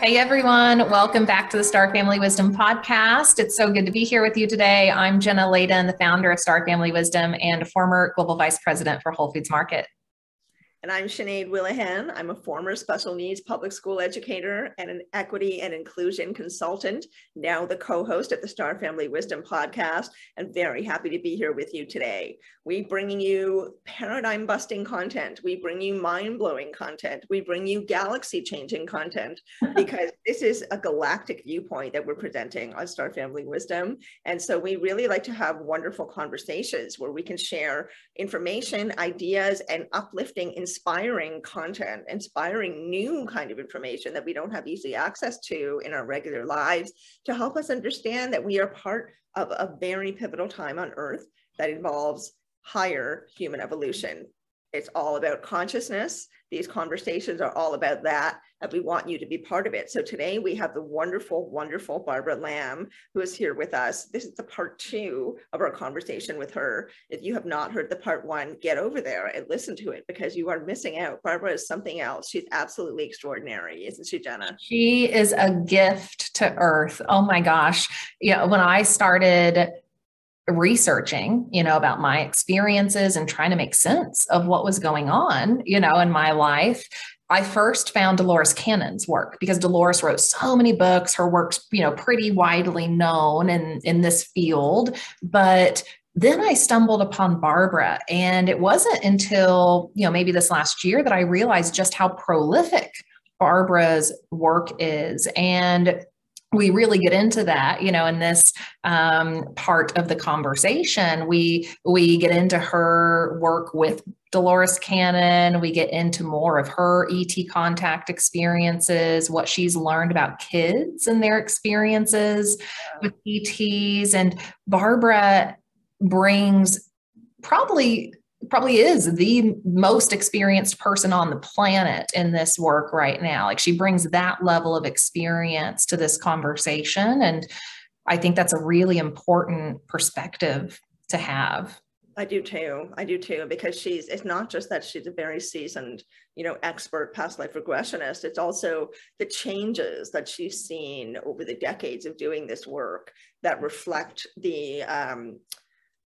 Hey everyone, welcome back to the Star Family Wisdom podcast. It's so good to be here with you today. I'm Jenna Layden, the founder of Star Family Wisdom and a former global vice president for Whole Foods Market. And I'm Sinead Willihan. I'm a former special needs public school educator and an equity and inclusion consultant, now the co host at the Star Family Wisdom podcast, and very happy to be here with you today. We bring you paradigm busting content, we bring you mind blowing content, we bring you galaxy changing content because this is a galactic viewpoint that we're presenting on Star Family Wisdom. And so we really like to have wonderful conversations where we can share information, ideas, and uplifting inspiring content, inspiring new kind of information that we don't have easy access to in our regular lives to help us understand that we are part of a very pivotal time on earth that involves higher human evolution. It's all about consciousness. These conversations are all about that and we want you to be part of it. So today we have the wonderful, wonderful Barbara Lamb who is here with us. This is the part two of our conversation with her. If you have not heard the part one, get over there and listen to it because you are missing out. Barbara is something else. She's absolutely extraordinary, isn't she, Jenna? She is a gift to earth. Oh my gosh. Yeah, when I started researching you know about my experiences and trying to make sense of what was going on you know in my life I first found Dolores Cannon's work because Dolores wrote so many books. Her work's, you know, pretty widely known in, in this field. But then I stumbled upon Barbara. And it wasn't until, you know, maybe this last year that I realized just how prolific Barbara's work is. And we really get into that you know in this um, part of the conversation. We we get into her work with dolores cannon. We get into more of her et contact experiences what she's learned about kids and their experiences with ets and barbara brings probably probably is the most experienced person on the planet in this work right now. Like she brings that level of experience to this conversation. And I think that's a really important perspective to have. I do too. I do too, because she's, it's not just that she's a very seasoned, you know, expert past life regressionist. It's also the changes that she's seen over the decades of doing this work that reflect the, um,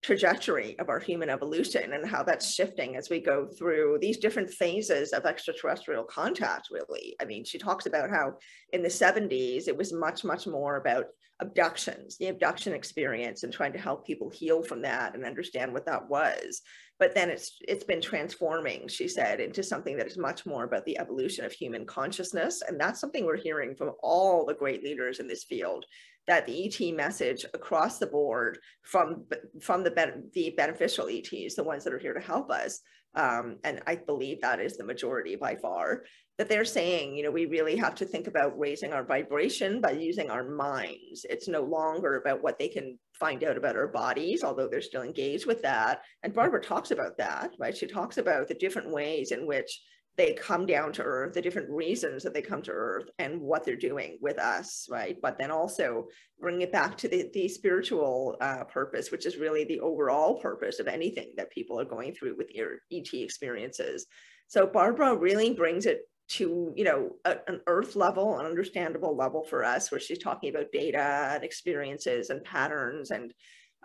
trajectory of our human evolution and how that's shifting as we go through these different phases of extraterrestrial contact really. I mean she talks about how in the 70s it was much much more about abductions the abduction experience and trying to help people heal from that and understand what that was. But then it's it's been transforming she said into something that is much more about the evolution of human consciousness. And that's something we're hearing from all the great leaders in this field that the ET message across the board from from the the beneficial ETs, the ones that are here to help us, um, and I believe that is the majority by far, that they're saying, you know, we really have to think about raising our vibration by using our minds. It's no longer about what they can find out about our bodies, although they're still engaged with that. And Barbara talks about that, right? She talks about the different ways in which they come down to earth, the different reasons that they come to earth and what they're doing with us, right? But then also bring it back to the, the spiritual uh, purpose, which is really the overall purpose of anything that people are going through with your ET experiences. So Barbara really brings it to, you know, a, an earth level, an understandable level for us, where she's talking about data and experiences and patterns and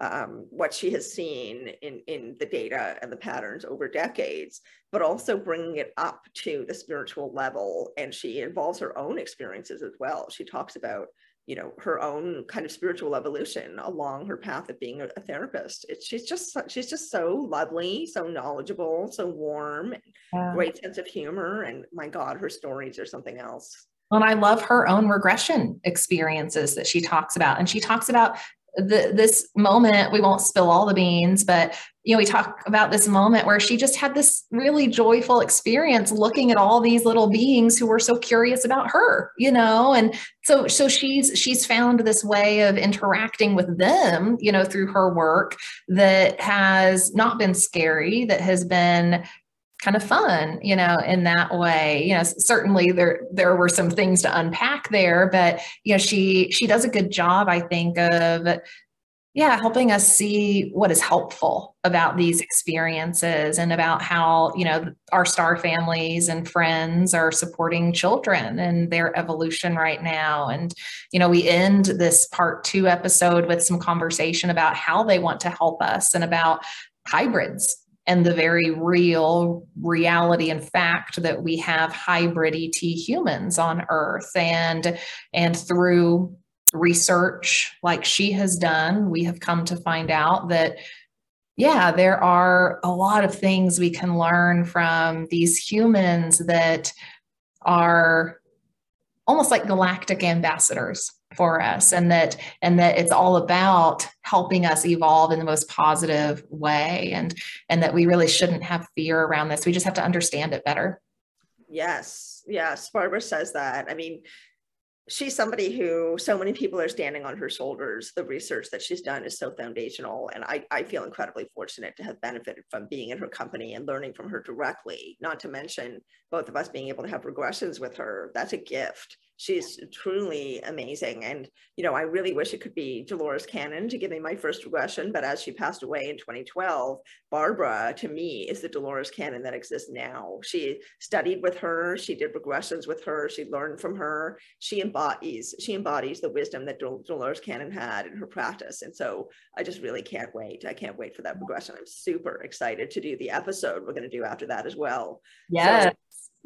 um, what she has seen in, in the data and the patterns over decades, but also bringing it up to the spiritual level. And she involves her own experiences as well. She talks about, you know, her own kind of spiritual evolution along her path of being a, a therapist. It's, she's just, she's just so lovely, so knowledgeable, so warm, yeah. great sense of humor. And my God, her stories are something else. And I love her own regression experiences that she talks about. And she talks about the, this moment we won't spill all the beans but you know we talk about this moment where she just had this really joyful experience looking at all these little beings who were so curious about her you know? And so so she's she's found this way of interacting with them you know through her work that has not been scary that has been kind of fun, you know, in that way. You know, certainly there there were some things to unpack there, but you know, she she does a good job, I think, of yeah, helping us see what is helpful about these experiences and about how, you know, our star families and friends are supporting children and their evolution right now. And, you know, we end this part two episode with some conversation about how they want to help us and about hybrids and the very real reality and fact that we have hybrid ET humans on Earth. And and through research like she has done, we have come to find out that, yeah, there are a lot of things we can learn from these humans that are almost like galactic ambassadors for us and that and that it's all about helping us evolve in the most positive way and and that we really shouldn't have fear around this we just have to understand it better yes yes barbara says that i mean she's somebody who so many people are standing on her shoulders. The research that she's done is so foundational. And I, I feel incredibly fortunate to have benefited from being in her company and learning from her directly, not to mention both of us being able to have regressions with her. That's a gift she's truly amazing. And, you know, I really wish it could be Dolores Cannon to give me my first regression, but as she passed away in 2012, Barbara, to me, is the Dolores Cannon that exists now. She studied with her, she did regressions with her, she learned from her, she embodies, she embodies the wisdom that Dol- Dolores Cannon had in her practice. And so I just really can't wait. I can't wait for that regression. I'm super excited to do the episode we're going to do after that as well. Yeah. So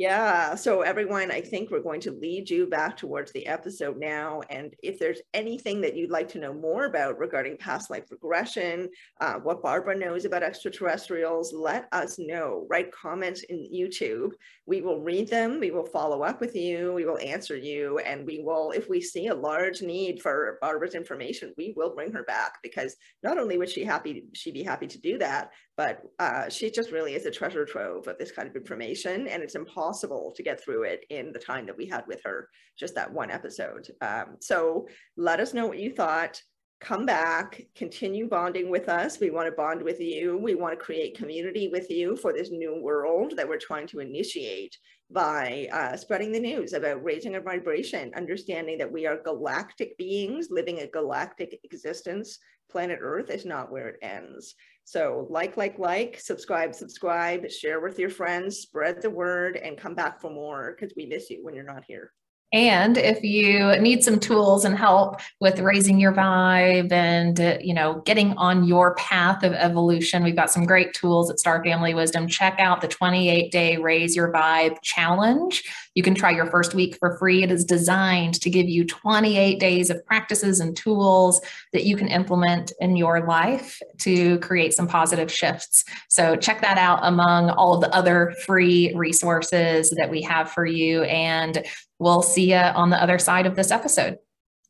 yeah. So, everyone, I think we're going to lead you back towards the episode now. And if there's anything that you'd like to know more about regarding past life regression, uh, what Barbara knows about extraterrestrials, let us know. Write comments in YouTube. We will read them. We will follow up with you. We will answer you. And we will, if we see a large need for Barbara's information, we will bring her back because not only would she happy, she'd be happy to do that, but uh, she just really is a treasure trove of this kind of information. And it's impossible impossible to get through it in the time that we had with her, just that one episode. Um, so let us know what you thought. Come back, continue bonding with us. We want to bond with you. We want to create community with you for this new world that we're trying to initiate by uh, spreading the news about raising our vibration, understanding that we are galactic beings living a galactic existence. Planet Earth is not where it ends. So like, like, like, subscribe, subscribe, share with your friends, spread the word, and come back for more because we miss you when you're not here. And if you need some tools and help with raising your vibe and uh, you know getting on your path of evolution, we've got some great tools at Star Family Wisdom. Check out the 28 day Raise Your Vibe challenge. You can try your first week for free. It is designed to give you 28 days of practices and tools that you can implement in your life to create some positive shifts. So check that out among all of the other free resources that we have for you and we'll see you on the other side of this episode.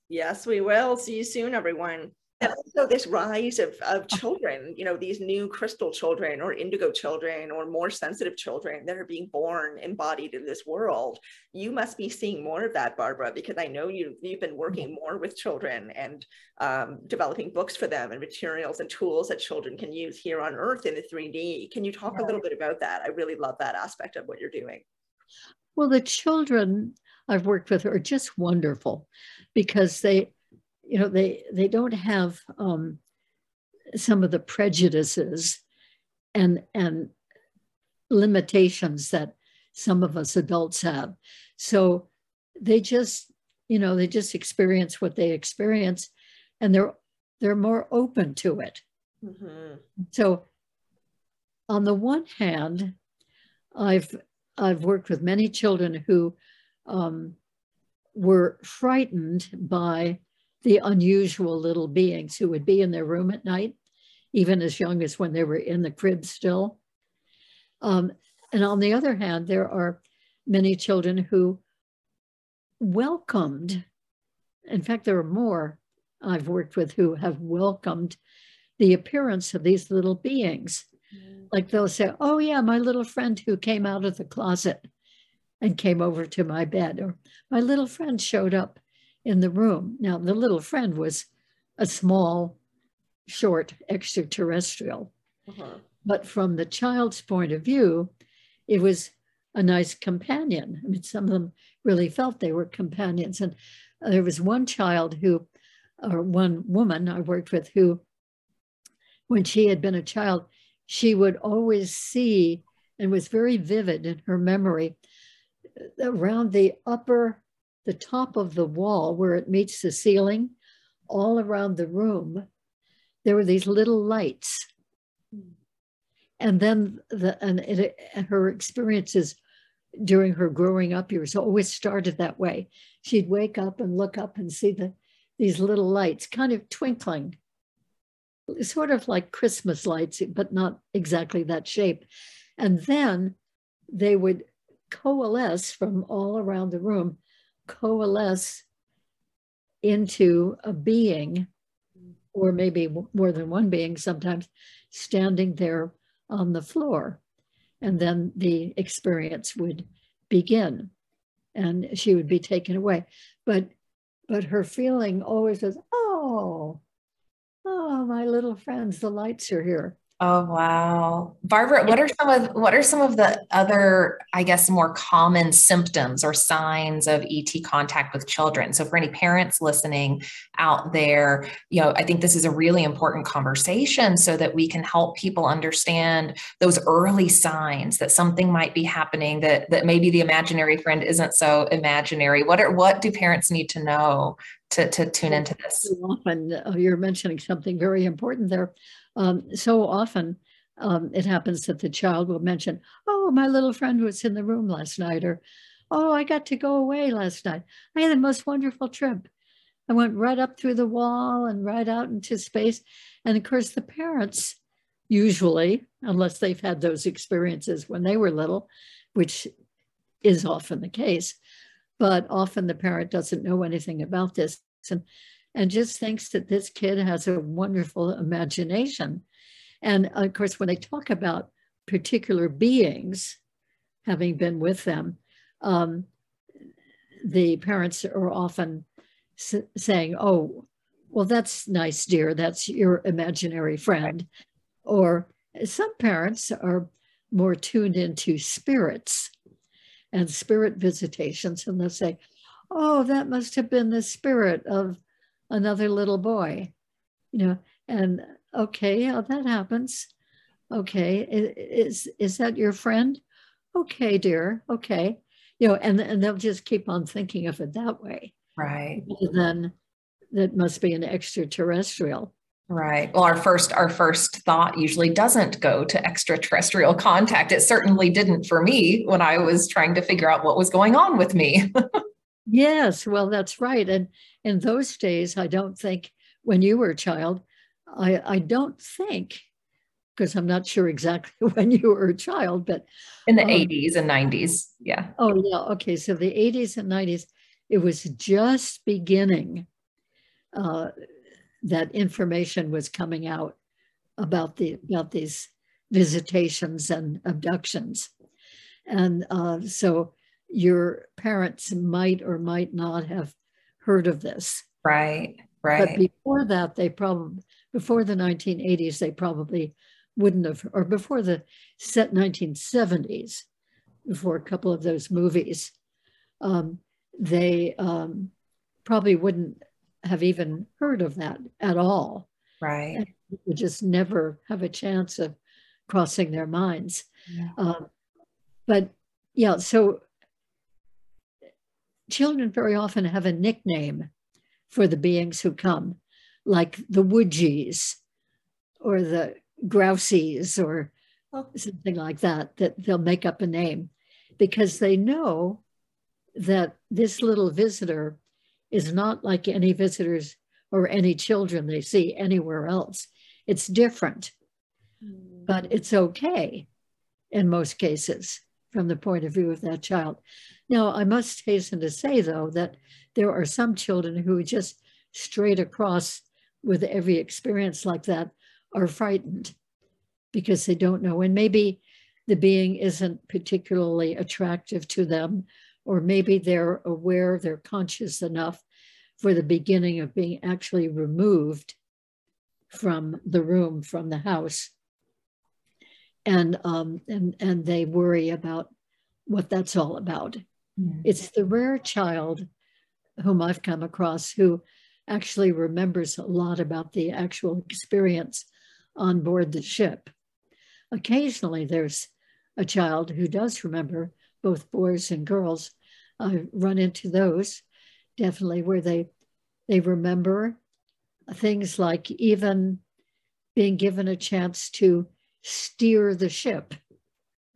Yes, we will. See you soon, everyone. And also this rise of, of children, you know, these new crystal children or indigo children or more sensitive children that are being born embodied in this world. You must be seeing more of that, Barbara, because I know you, you've been working more with children and um, developing books for them and materials and tools that children can use here on Earth in the 3D. Can you talk a little bit about that? I really love that aspect of what you're doing. Well, the children I've worked with are just wonderful because they, you know, they they don't have um, some of the prejudices and and limitations that some of us adults have. So they just, you know, they just experience what they experience, and they're they're more open to it. Mm-hmm. So, on the one hand, I've I've worked with many children who um, were frightened by the unusual little beings who would be in their room at night, even as young as when they were in the crib still. Um, and on the other hand, there are many children who welcomed, in fact, there are more I've worked with who have welcomed the appearance of these little beings. Mm. Like they'll say, Oh, yeah, my little friend who came out of the closet and came over to my bed. Or my little friend showed up in the room. Now, the little friend was a small, short extraterrestrial. Uh-huh. But from the child's point of view, it was a nice companion. I mean, some of them really felt they were companions. And there was one child who, or one woman I worked with who when she had been a child, she would always see and was very vivid in her memory around the upper, the top of the wall where it meets the ceiling, all around the room, there were these little lights. And then the and, it, her experiences during her growing up years always started that way. She'd wake up and look up and see the these little lights kind of twinkling, sort of like Christmas lights, but not exactly that shape. And then they would coalesce from all around the room, coalesce into a being, or maybe more than one being sometimes, standing there on the floor. And then the experience would begin and she would be taken away. But but her feeling always was, oh, oh, my little friends, the lights are here. Oh wow. Barbara, what are some of what are some of the other I guess more common symptoms or signs of ET contact with children? So for any parents listening out there, you know, I think this is a really important conversation so that we can help people understand those early signs that something might be happening that that maybe the imaginary friend isn't so imaginary. What are what do parents need to know to, to tune into this? Often uh, you're mentioning something very important there. Um, so often um, it happens that the child will mention, Oh, my little friend was in the room last night, or Oh, I got to go away last night. I had the most wonderful trip. I went right up through the wall and right out into space. And of course, the parents usually, unless they've had those experiences when they were little, which is often the case, but often the parent doesn't know anything about this and, and just thinks that this kid has a wonderful imagination. And of course, when they talk about particular beings, having been with them, um, the parents are often saying, Oh, well, that's nice, dear. That's your imaginary friend. Or some parents are more tuned into spirits and spirit visitations, and they'll say, Oh, that must have been the spirit of another little boy, you know, and okay, yeah, that happens. Okay, is is that your friend? Okay, dear. Okay, you know, and and they'll just keep on thinking of it that way. Right. Then that must be an extraterrestrial. Right. Well, our first our first thought usually doesn't go to extraterrestrial contact. It certainly didn't for me when I was trying to figure out what was going on with me. yes, well, that's right. And in those days, I don't think when you were a child, I I don't think because I'm not sure exactly when you were a child, but in the um, 80s and 90s, yeah. Oh yeah, okay. So the 80s and 90s, it was just beginning. Uh, that information was coming out about the about these visitations and abductions and uh, so your parents might or might not have heard of this right right but before that they probably before the 1980s they probably wouldn't have or before the set 1970s before a couple of those movies um, they um, probably wouldn't have even heard of that at all. Right. would just never have a chance of crossing their minds. Yeah. Um, but yeah, so children very often have a nickname for the beings who come, like the Woodgies or the Grousies or oh. something like that, that they'll make up a name because they know that this little visitor is not like any visitors or any children they see anywhere else. It's different, mm. but it's okay in most cases from the point of view of that child. Now, I must hasten to say, though, that there are some children who just straight across with every experience like that are frightened because they don't know. And maybe the being isn't particularly attractive to them or maybe they're aware, they're conscious enough for the beginning of being actually removed from the room, from the house. And, um, and, and they worry about what that's all about. Mm-hmm. It's the rare child whom I've come across who actually remembers a lot about the actual experience on board the ship. Occasionally, there's a child who does remember both boys and girls. I run into those definitely where they they remember things like even being given a chance to steer the ship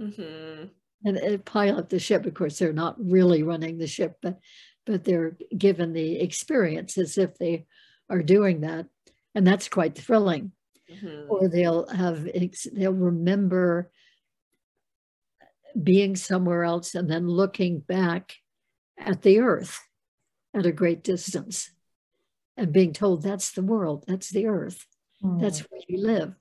mm-hmm. and, and pilot the ship. Of course, they're not really running the ship, but but they're given the experience as if they are doing that, and that's quite thrilling. Mm-hmm. Or they'll have they'll remember being somewhere else and then looking back at the earth at a great distance and being told that's the world, that's the earth, mm. that's where you live.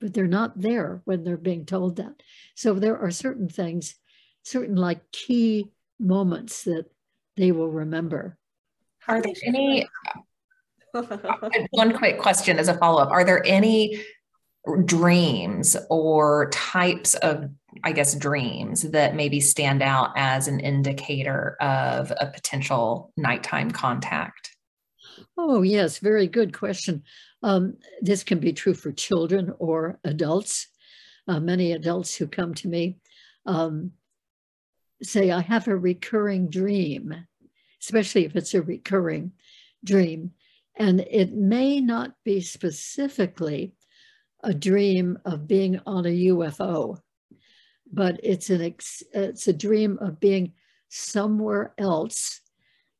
But they're not there when they're being told that. So there are certain things, certain like key moments that they will remember. Are there any? one quick question as a follow up: Are there any dreams or types of I guess, dreams that maybe stand out as an indicator of a potential nighttime contact? Oh, yes, very good question. Um, this can be true for children or adults. Uh, many adults who come to me um, say, I have a recurring dream, especially if it's a recurring dream. And it may not be specifically a dream of being on a UFO but it's an ex, it's a dream of being somewhere else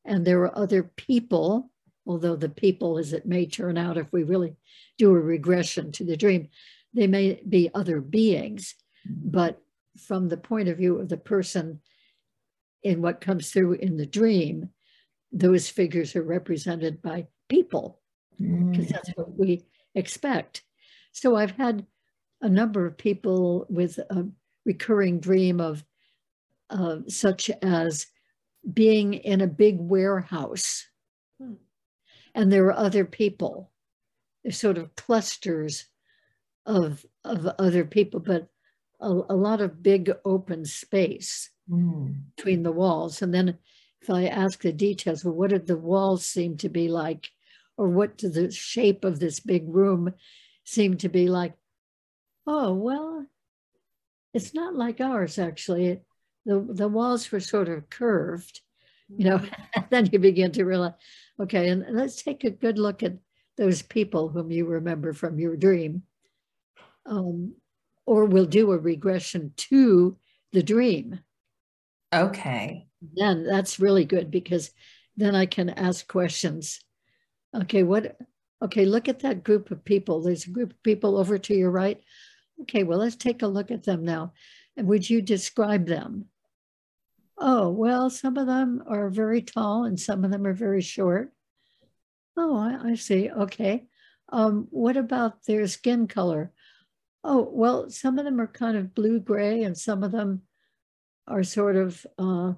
and there are other people although the people as it may turn out if we really do a regression to the dream they may be other beings but from the point of view of the person in what comes through in the dream those figures are represented by people because mm. that's what we expect so i've had a number of people with a recurring dream of uh, such as being in a big warehouse. And there are other people there's sort of clusters of of other people but a, a lot of big open space hmm. between the walls and then if i ask the details well what did the walls seem to be like or what did the shape of this big room seem to be like oh well it's not like ours, actually. the, the walls were sort of curved, you know, mm-hmm. then you begin to realize, okay, and let's take a good look at those people whom you remember from your dream. Um, or we'll do a regression to the dream. Okay. Then that's really good because then I can ask questions. Okay, what? Okay, look at that group of people. There's a group of people over to your right. Okay, well, let's take a look at them now. And would you describe them? Oh, well, some of them are very tall and some of them are very short. Oh, I, I see. Okay. Um, what about their skin color? Oh, well, some of them are kind of blue gray and some of them are sort of uh,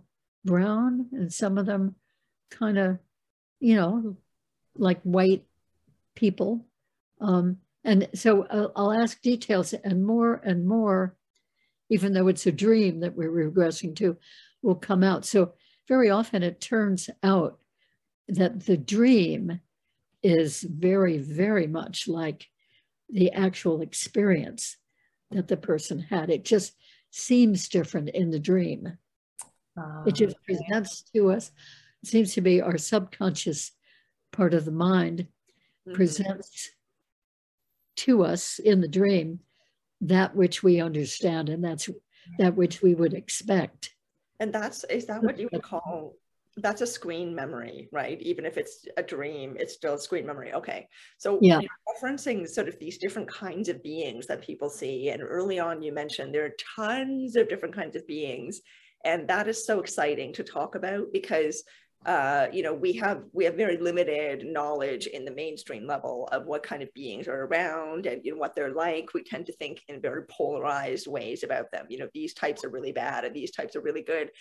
brown and some of them kind of, you know, like white people. Um, and so uh, I'll ask details and more and more, even though it's a dream that we're regressing to, will come out. So very often it turns out that the dream is very, very much like the actual experience that the person had. It just seems different in the dream. it just ah, presents to us, it seems to be our subconscious part of the mind mm-hmm. presents to us in the dream that which we understand and that's that which we would expect and that's is that what you would call that's a screen memory right? Even if it's a dream it's still a screen memory. Okay. So yeah. referencing sort of these different kinds of beings that people see and early on you mentioned there are tons of different kinds of beings and that is so exciting to talk about because uh, you know, we have we have very limited knowledge in the mainstream level of what kind of beings are around and you know what they're like. We tend to think in very polarized ways about them. You know, these types are really bad and these types are really good.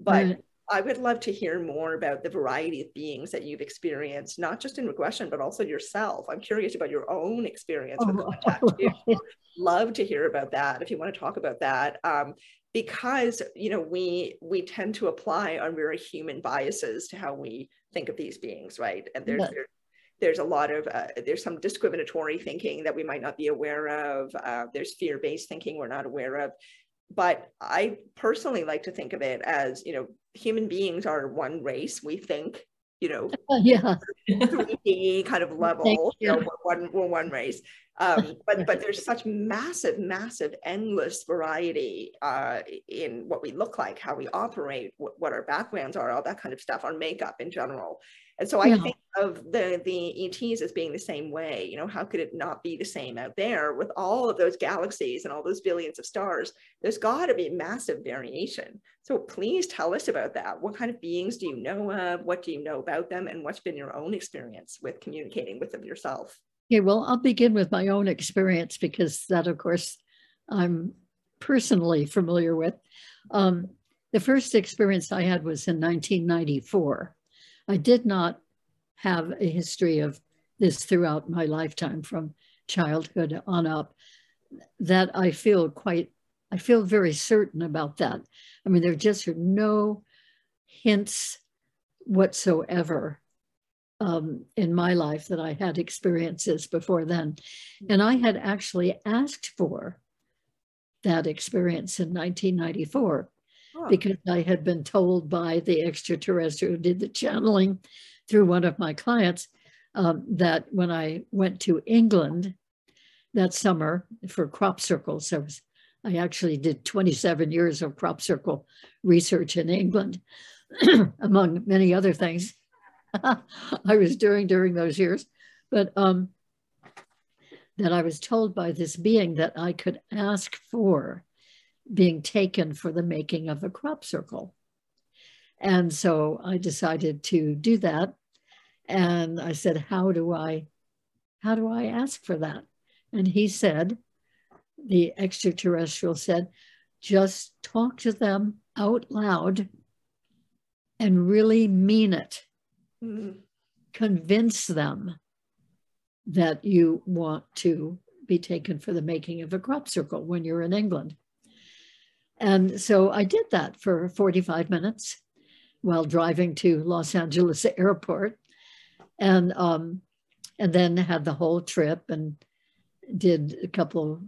But mm. I would love to hear more about the variety of beings that you've experienced, not just in regression, but also yourself. I'm curious about your own experience with oh. contact. love to hear about that if you want to talk about that. Um, because you know we we tend to apply our very human biases to how we think of these beings right and there's yeah. there, there's a lot of uh, there's some discriminatory thinking that we might not be aware of uh, there's fear-based thinking we're not aware of but i personally like to think of it as you know human beings are one race we think you know yeah. 3d kind of level you know we're one, we're one race um, but but there's such massive massive endless variety uh, in what we look like how we operate what, what, our backgrounds are all that kind of stuff our makeup in general. And so yeah. i think of the the ets as being the same way you know how could it not be the same out there with all of those galaxies and all those billions of stars? There's got to be massive variation. So please tell us about that. What kind of beings do you know of? What do you know about them? And what's been your own experience with communicating with them yourself Okay, well, I'll begin with my own experience because that, of course, I'm personally familiar with. Um, the first experience I had was in 1994. I did not have a history of this throughout my lifetime from childhood on up. That I feel quite, I feel very certain about that. I mean, there just are no hints whatsoever um, in my life that I had experiences before then. And I had actually asked for that experience in 1994 oh. because I had been told by the extraterrestrial who did the channeling through one of my clients um, that when I went to England that summer for crop circles, I, was, I actually did 27 years of crop circle research in England, among many other things. I was doing during those years. But um, that I was told by this being that I could ask for being taken for the making of a crop circle. And so I decided to do that. And I said, how do I, how do I ask for that? And he said, the extraterrestrial said, just talk to them out loud and really mean it. Convince them that you want to be taken for the making of a crop circle when you're in England. And so I did that for 45 minutes while driving to Los Angeles airport and um, and then had the whole trip and did a couple of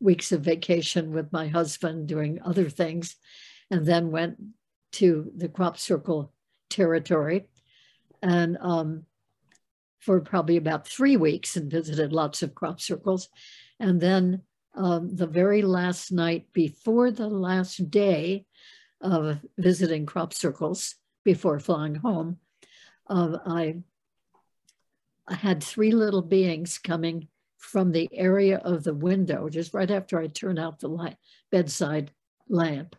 weeks of vacation with my husband doing other things and then went to the crop circle territory and um, for probably about three weeks and visited lots of crop circles. And then um, the very last night before the last day of visiting crop circles before flying home, uh, I, I had three little beings coming from the area of the window, just right after I turned out the light, bedside lamp.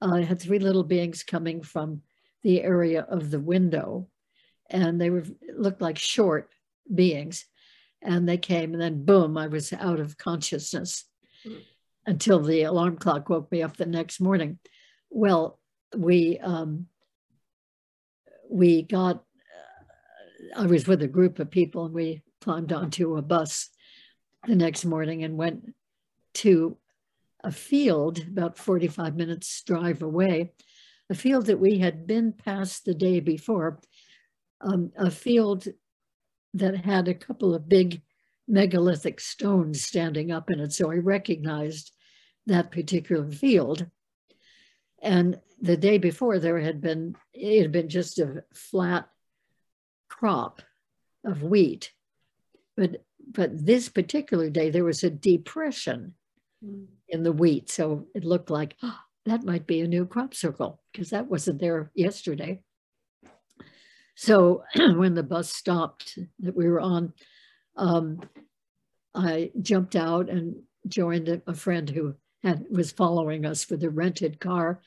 Uh, I had three little beings coming from the area of the window and they were looked like short beings. And they came and then boom i was out of consciousness until the alarm clock woke me up the next morning. Well we um, we got uh, i was with a group of people and we climbed onto a bus the next morning and went to a field about 45 minutes drive away a field that we had been past the day before um, a field that had a couple of big megalithic stones standing up in it. So I recognized that particular field. And the day before there had been, it had been just a flat crop of wheat. But, but this particular day, there was a depression mm. in the wheat. So it looked like, oh, that might be a new crop circle because that wasn't there yesterday. So when the bus stopped that we were on, um, I jumped out and joined a, friend who had was following us with a rented car,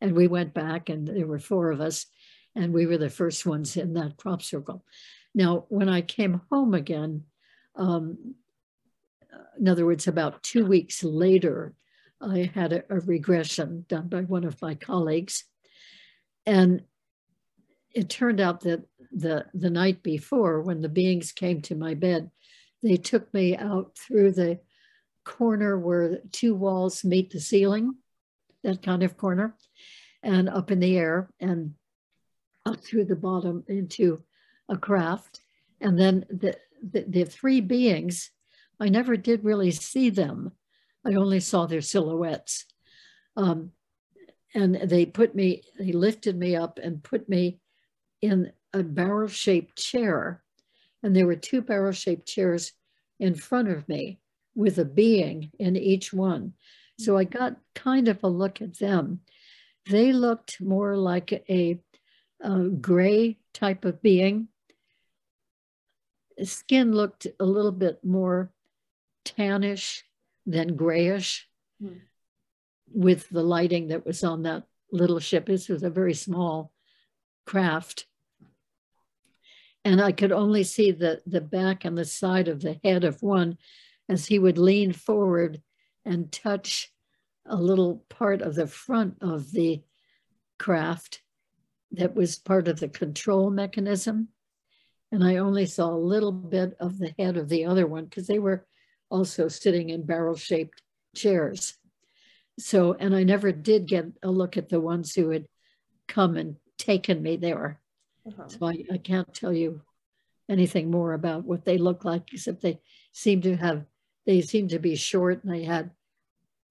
and we went back, and there were four of us, and we were the first ones in that crop circle. Now, when I came home again, um, in other words, about two weeks later, I had a, a regression done by one of my colleagues, and it turned out that the, the night before, when the beings came to my bed, they took me out through the corner where two walls meet the ceiling, that kind of corner, and up in the air and up through the bottom into a craft. And then the, the, the three beings, I never did really see them. I only saw their silhouettes. Um, and they put me, they lifted me up and put me in a barrel shaped chair. And there were two barrel shaped chairs in front of me with a being in each one. So I got kind of a look at them. They looked more like a, a gray type of being. Skin looked a little bit more tannish than grayish hmm. with the lighting that was on that little ship. This was a very small craft. And I could only see the, the back and the side of the head of one as he would lean forward and touch a little part of the front of the craft that was part of the control mechanism. And I only saw a little bit of the head of the other one because they were also sitting in barrel shaped chairs. So, and I never did get a look at the ones who had come and taken me there. Uh-huh. So I, I can't tell you anything more about what they look like, except they seem to have, they seem to be short and they had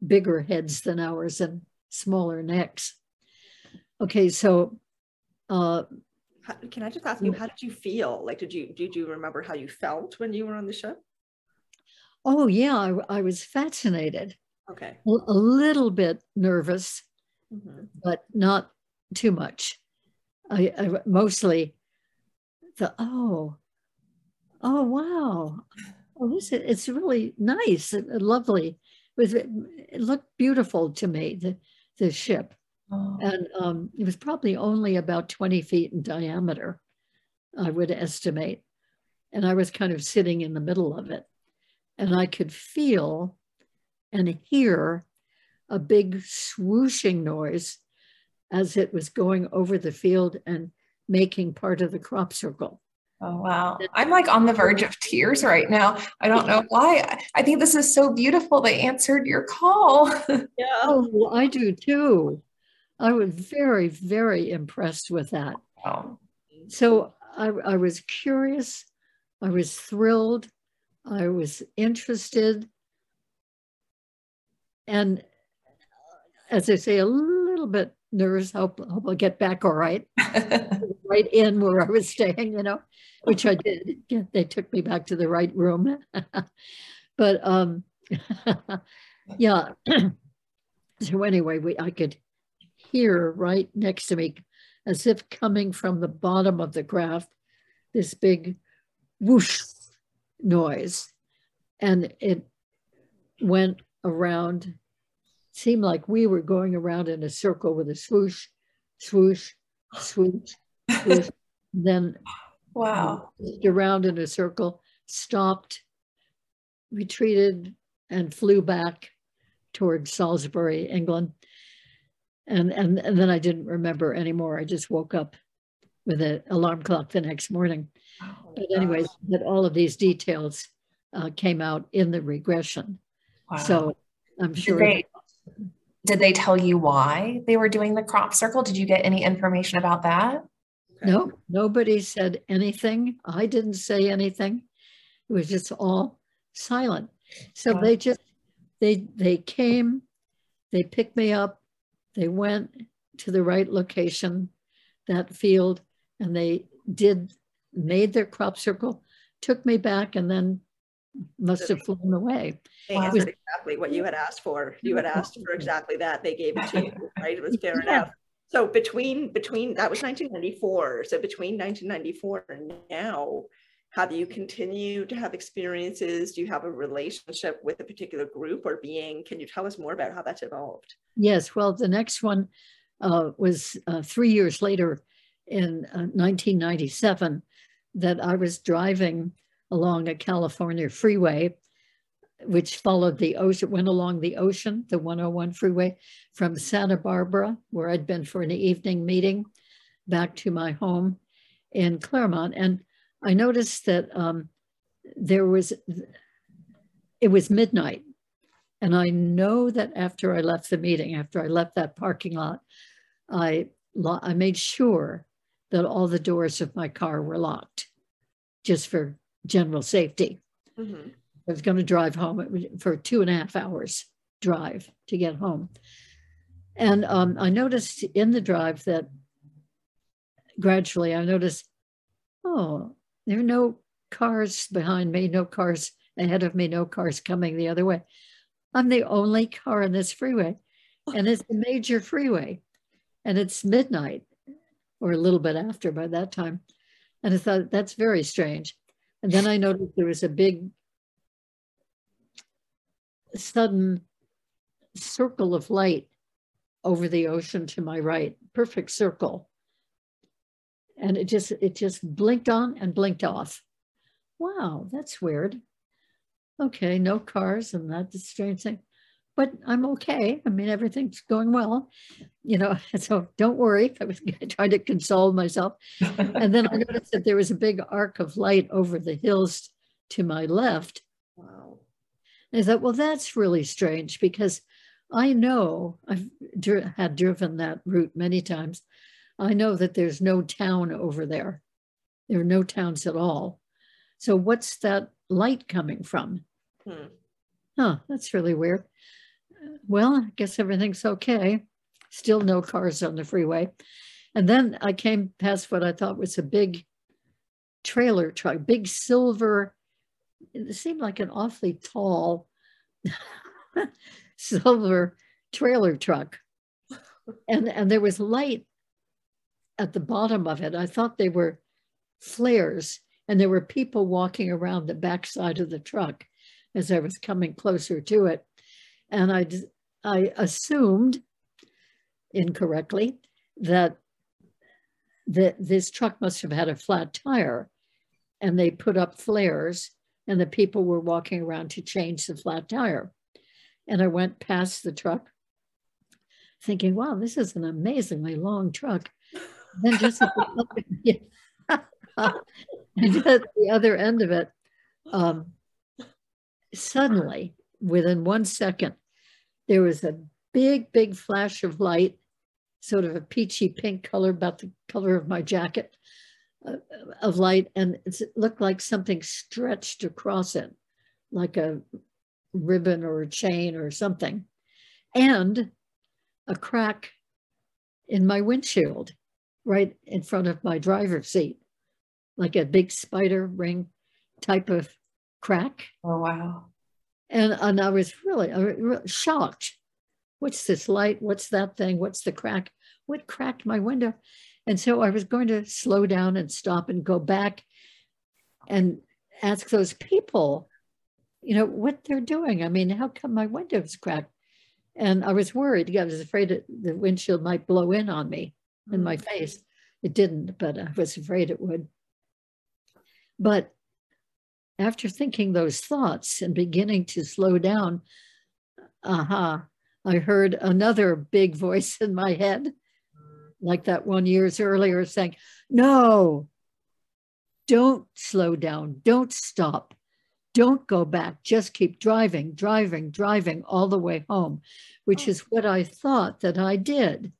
bigger heads than ours and smaller necks. Okay, so uh, how, can I just ask you, how did you feel? Like, did you did you remember how you felt when you were on the ship? Oh yeah, I, I was fascinated. Okay. A, a little bit nervous, mm-hmm. but not too much. I, I mostly the oh, oh wow, oh this it's really nice and lovely. Was it looked beautiful to me the the ship. Oh. and um, it was probably only about 20 feet in diameter i would estimate. And i was kind of sitting in the middle of it. And i could feel and hear a big swooshing noise as it was going over the field and making part of the crop circle Oh, wow. I'm like on the verge of tears right now. I don't know why. I think this is so beautiful. They answered your call. yeah. Oh, I do too. I was very, very impressed with that. Wow. So I, I was curious. I was thrilled. I was interested. And as I say, a little bit nervous. Hope, hope I'll get back all right. right in where I was staying, you know which I did. They took me back to the right room. but um, yeah. so anyway, we I could hear right next to me, as if coming from the bottom of the craft, this big whoosh noise, and it went around. Seemed like we were going around in a circle with a swoosh, swoosh, swoosh, swoosh. then Wow. Around in a circle, stopped, retreated, and flew back towards Salisbury, England. And, and, and then I didn't remember anymore. I just woke up with an alarm clock the next morning. Oh, but anyways, that all of these details uh, came out in the regression. Wow. So I'm sure. They, did they tell you why they were doing the crop circle? Did you get any information about that? No, nobody said anything. I didn't say anything. It was just all silent. So wow. they just they they came, they picked me up, they went to the right location, that field, and they did made their crop circle, took me back, and then must have flown away. They answered exactly what you had asked for. You had asked for exactly that. They gave it to you, right? It was fair yeah. enough. So between between that was 1994. So between 1994 and now, have you continued to have experiences? Do you have a relationship with a particular group or being? Can you tell us more about how that's evolved? Yes. Well, the next one uh, was uh, three years later in uh, 1997 that I was driving along a California freeway which followed the ocean, went along the ocean, the 101 freeway from Santa Barbara, where I'd been for an evening meeting, back to my home in Claremont. And I noticed that um, there was, it was midnight. And I know that after I left the meeting, after I left that parking lot, I, I made sure that all the doors of my car were locked. just for general safety. Mhm. I was going to drive home for two and a half hours drive to get home. And um, I noticed in the drive that gradually I noticed, oh, there are no cars behind me, no cars ahead of me, no cars coming the other way. I'm the only car in this freeway, and it's a major freeway, and it's midnight or a little bit after by that time. And I thought that's very strange. And then I noticed there was a big, sudden circle of light over the ocean to my right, perfect circle. And it just it just blinked on and blinked off. Wow, that's weird. Okay, no cars, and that's a strange thing. But I'm okay. I mean, everything's going well, you know. So don't worry. I was trying to console myself. And then I noticed that there was a big arc of light over the hills to my left. Wow. I thought, well, that's really strange because I know I've dri- had driven that route many times. I know that there's no town over there. There are no towns at all. So what's that light coming from? Hmm. Huh, that's really weird. Well, I guess everything's okay. Still no cars on the freeway. And then I came past what I thought was a big trailer truck, big silver, it seemed like an awfully tall silver trailer truck. And, and there was light at the bottom of it. I thought they were flares, and there were people walking around the backside of the truck as I was coming closer to it. And I, I assumed incorrectly that, that this truck must have had a flat tire and they put up flares and the people were walking around to change the flat tire. And I went past the truck thinking, wow, this is an amazingly long truck. Then just at the other, and at the other end of it, um, suddenly, within one second, there was a big, big flash of light, sort of a peachy pink color, about the color of my jacket uh, of light. And it looked like something stretched across it, like a ribbon or a chain or something. And a crack in my windshield right in front of my driver's seat, like a big spider ring type of crack. Oh, wow. And, uh, and I was really, uh, I shocked. What's this light? What's that thing? What's the crack? What cracked my window? And so I was going to slow down and stop and go back and ask those people, you know, what they're doing. I mean, how come my window's cracked? And I was worried. I was afraid that the windshield might blow in on me in my mm. face. It didn't, but I was afraid it would. But after thinking those thoughts and beginning to slow down, aha, I heard another big voice in my head, like that one years earlier, saying, No, don't slow down, don't stop, don't go back, just keep driving, driving, driving all the way home, which Oh. is what I thought that I did.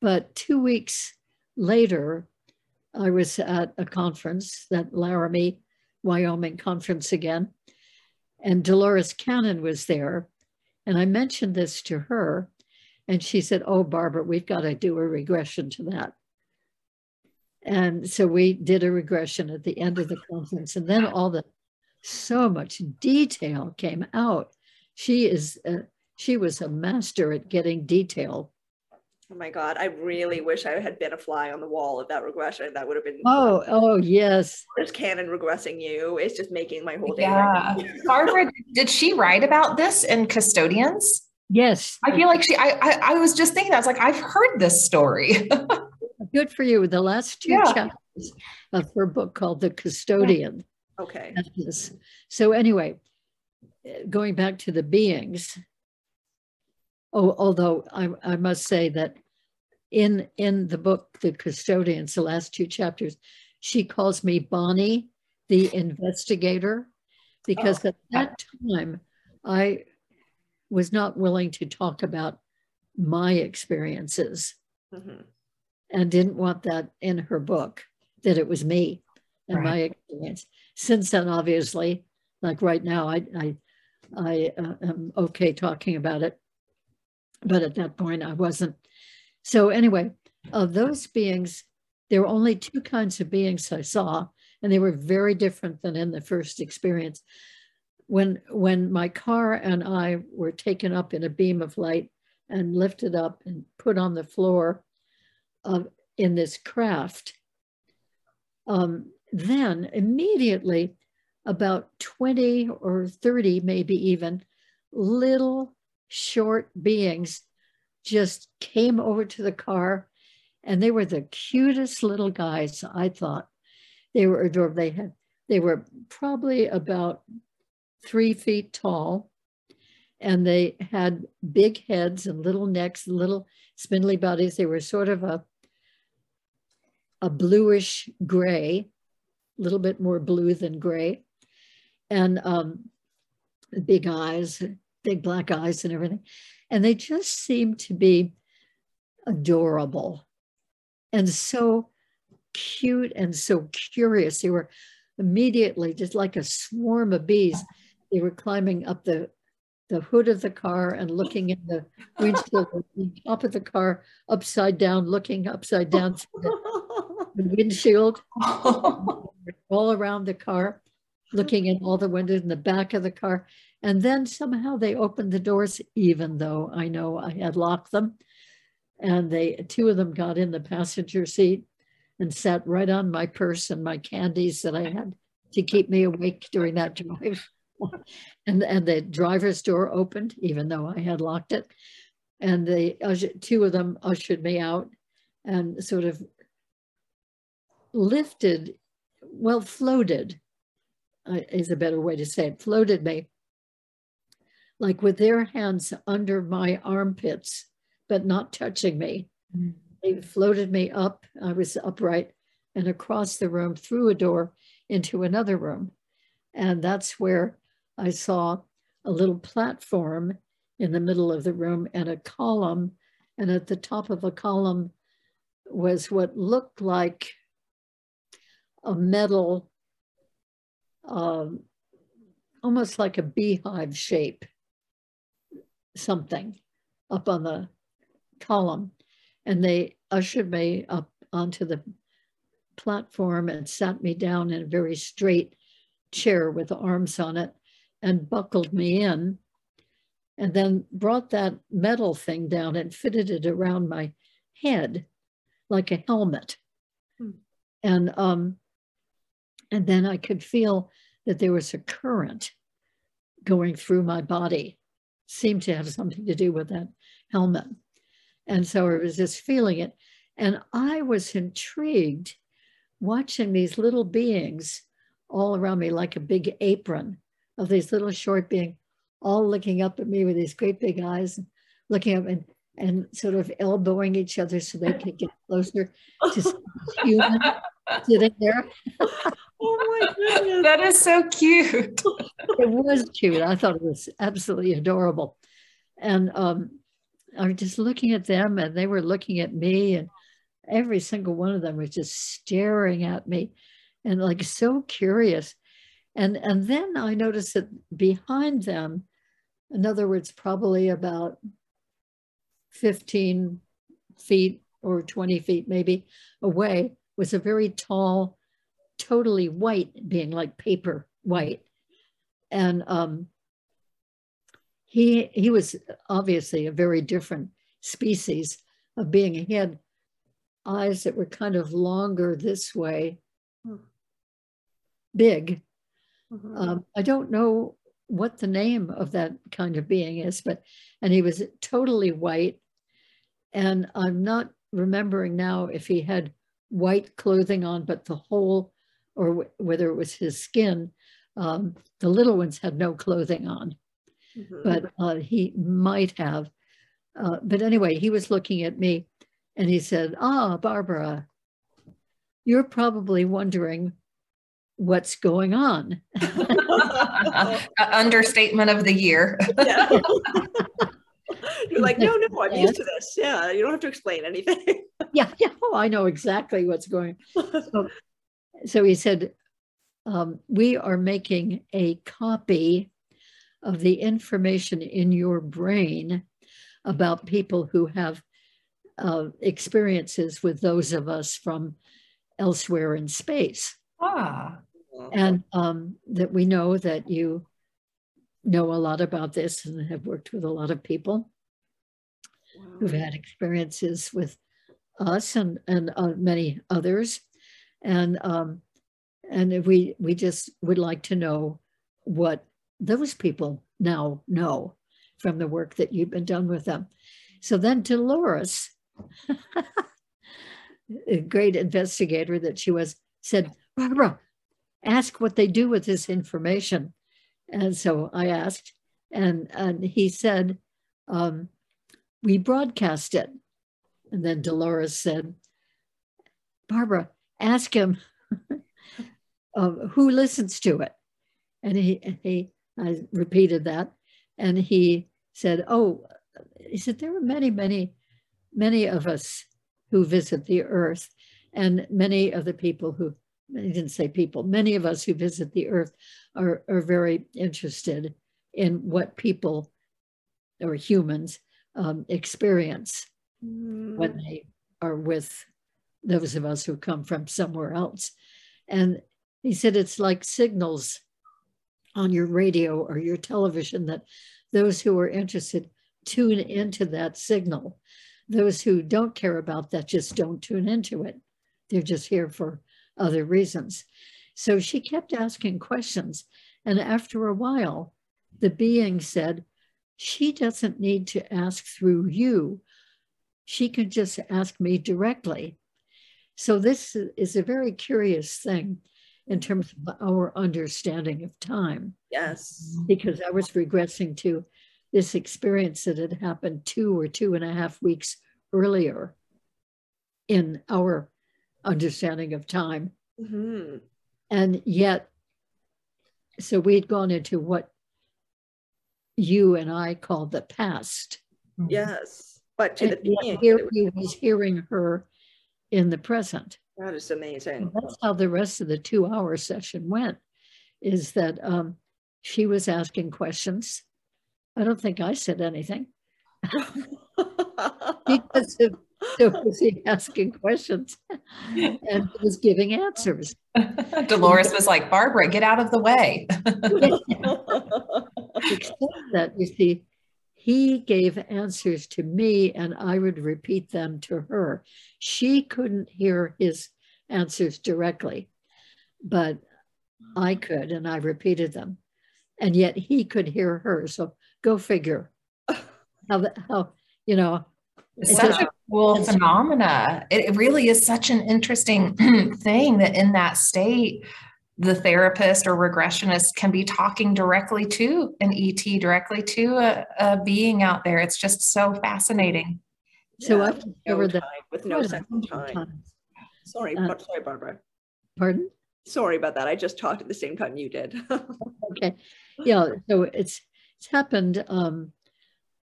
But two weeks later, I was at a conference, that Laramie, Wyoming conference again, and Dolores Cannon was there. And I mentioned this to her, and she said, Oh, Barbara, we've got to do a regression to that. And so we did a regression at the end of the conference, and then all the so much detail came out. She is, uh, she was a master at getting detail Oh my God, I really wish I had been a fly on the wall of that regression. That would have been Oh, oh, yes. there's Cannon regressing you. It's just making my whole day. Yeah. Barbara, did she write about this in Custodians? Yes. I feel like she, I, I, I was just thinking, I was like, I've heard this story. Good for you. The last two Yeah. chapters of her book called The Custodian. Okay. That is- So anyway, going back to the beings. Oh, although I, I must say that in in the book, The Custodians, the last two chapters, she calls me Bonnie, the investigator, because at that time I was not willing to talk about my experiences Mhm. and didn't want that in her book that it was me and right. my experience. Since then, obviously, like right now, I I I uh, am okay talking about it, but at that point, I wasn't. So anyway, of those beings, there were only two kinds of beings I saw, and they were very different than in the first experience. When when my car and I were taken up in a beam of light and lifted up and put on the floor of in this craft, um, then immediately about 20 or 30, maybe even, little short beings just came over to the car and they were the cutest little guys, I thought. They were adorable. They had they were probably about three feet tall, and they had big heads and little necks, little spindly bodies. They were sort of a a bluish gray, a little bit more blue than gray, and um, big eyes, big black eyes, and everything. And they just seemed to be adorable and so cute and so curious. They were immediately just like a swarm of bees. They were climbing up the the hood of the car and looking in the windshield, top of the car, upside down, looking upside down through the, the windshield, all around the car, looking in all the windows in the back of the car. And then somehow they opened the doors, even though I know I had locked them and they two of them got in the passenger seat and sat right on my purse and my candies that I had to keep me awake during that drive. and and the driver's door opened, even though I had locked it. And they two of them ushered me out and sort of lifted, well, floated uh, is a better way to say it, floated me like with their hands under my armpits but not touching me. Mm. They floated me up. I was upright and across the room through a door into another room. And that's where I saw a little platform in the middle of the room and a column. And at the top of a column was what looked like a metal, um, almost like a beehive shape, something up on the column. And they ushered me up onto the platform and sat me down in a very straight chair with arms on it and buckled me in and then brought that metal thing down and fitted it around my head like a helmet. Hmm. And um, and then I could feel that there was a current going through my body. Seemed to have something to do with that helmet. And so I was just feeling it. And I was intrigued watching these little beings all around me, like a big apron of these little short beings, all looking up at me with these great big eyes, looking up and, and sort of elbowing each other so they could get closer to human sitting there. My goodness. That is so cute. it was cute. I thought it was absolutely adorable. And um, I was just looking at them and they were looking at me and every single one of them was just staring at me and like so curious. And, and then I noticed that behind them, in other words, probably about 15 feet or 20 feet maybe away, was a very tall, totally white being like paper white. And um, he he was obviously a very different species of being. He had eyes that were kind of longer this way, big. Mm-hmm. Um, I don't know what the name of that kind of being is, but and he was totally white, and I'm not remembering now if he had white clothing on, but the whole, or w- whether it was his skin. Um, the little ones had no clothing on mm-hmm. but uh, he might have. Uh, but anyway, he was looking at me and he said, Ah, Barbara, you're probably wondering what's going on. Understatement of the year. You're like, no, no, I'm used to this. Yeah, you don't have to explain anything. yeah, yeah. Oh, I know exactly what's going. So, so he said, um, we are making a copy of the information in your brain about people who have uh, experiences with those of us from elsewhere in space. Ah. And um, that we know that you know a lot about this and have worked with a lot of people who've had experiences with us and, and uh, many others. And um, and we we just would like to know what those people now know from the work that you've been done with them. So then Dolores, a great investigator that she was, said, Barbara, ask what they do with this information. And so I asked, and, and he said, um, we broadcast it. And then Dolores said, Barbara, ask him uh, who listens to it. And he, he, I repeated that. And he said, Oh, he said, there are many, many, many of us who visit the earth, and many of the people who, he didn't say people, many of us who visit the earth are, are very interested in what people or humans um, experience mm. when they are with those of us who come from somewhere else. And he said it's like signals on your radio or your television that those who are interested tune into that signal. Those who don't care about that just don't tune into it. They're just here for other reasons. So she kept asking questions. And after a while, the being said, She doesn't need to ask through you. She can just ask me directly. So, this is a very curious thing in terms of our understanding of time. Yes. Because I was regressing to this experience that had happened two or two and a half weeks earlier in our understanding of time. Mm-hmm. And yet, so we'd gone into what you and I call the past. Yes. But to and the here he was hearing her in the present. That is amazing. And that's how the rest of the two hour session went, is that um, she was asking questions I don't think I said anything. because of, so was he asking questions and was giving answers. Dolores was like, Barbara, get out of the way. Except that you see, he gave answers to me and I would repeat them to her. She couldn't hear his answers directly, but I could and I repeated them. And yet he could hear her. So Go figure. How, how you know, it's such a cool phenomena. It really is such an interesting thing that in that state, the therapist or regressionist can be talking directly to an ET, directly to a, a being out there. It's just so fascinating. So yeah, I've discovered no that with no sense of time. Sorry, uh, sorry, Barbara. Pardon? Sorry about that. I just talked at the same time you did. okay. Yeah. So it's it's happened, um,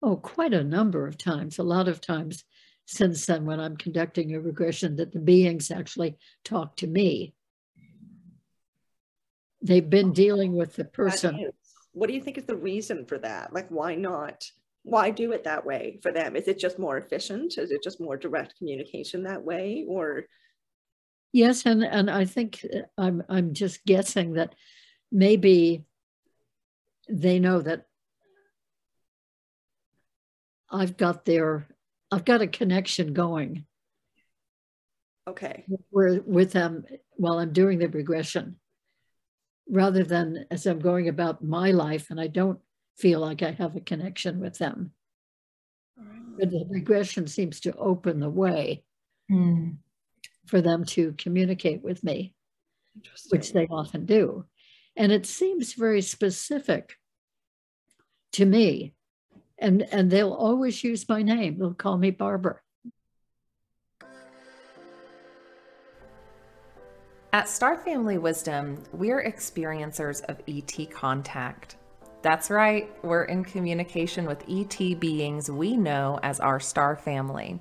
oh, quite a number of times, a lot of times since then when I'm conducting a regression that the beings actually talk to me. They've been dealing with the person. What do you think is the reason for that? Like, why not? Why do it that way for them? Is it just more efficient? Is it just more direct communication that way? Or yes, and and I think uh, I'm I'm just guessing that maybe they know that I've got their, I've got a connection going. Okay. Where, with them while I'm doing the regression, rather than as I'm going about my life and I don't feel like I have a connection with them. But the regression seems to open the way mm. for them to communicate with me, which they often do. And it seems very specific to me and and they'll always use my name. They'll call me Barbara. At Star Family Wisdom, we're experiencers of ET contact. That's right, we're in communication with ET beings we know as our star family.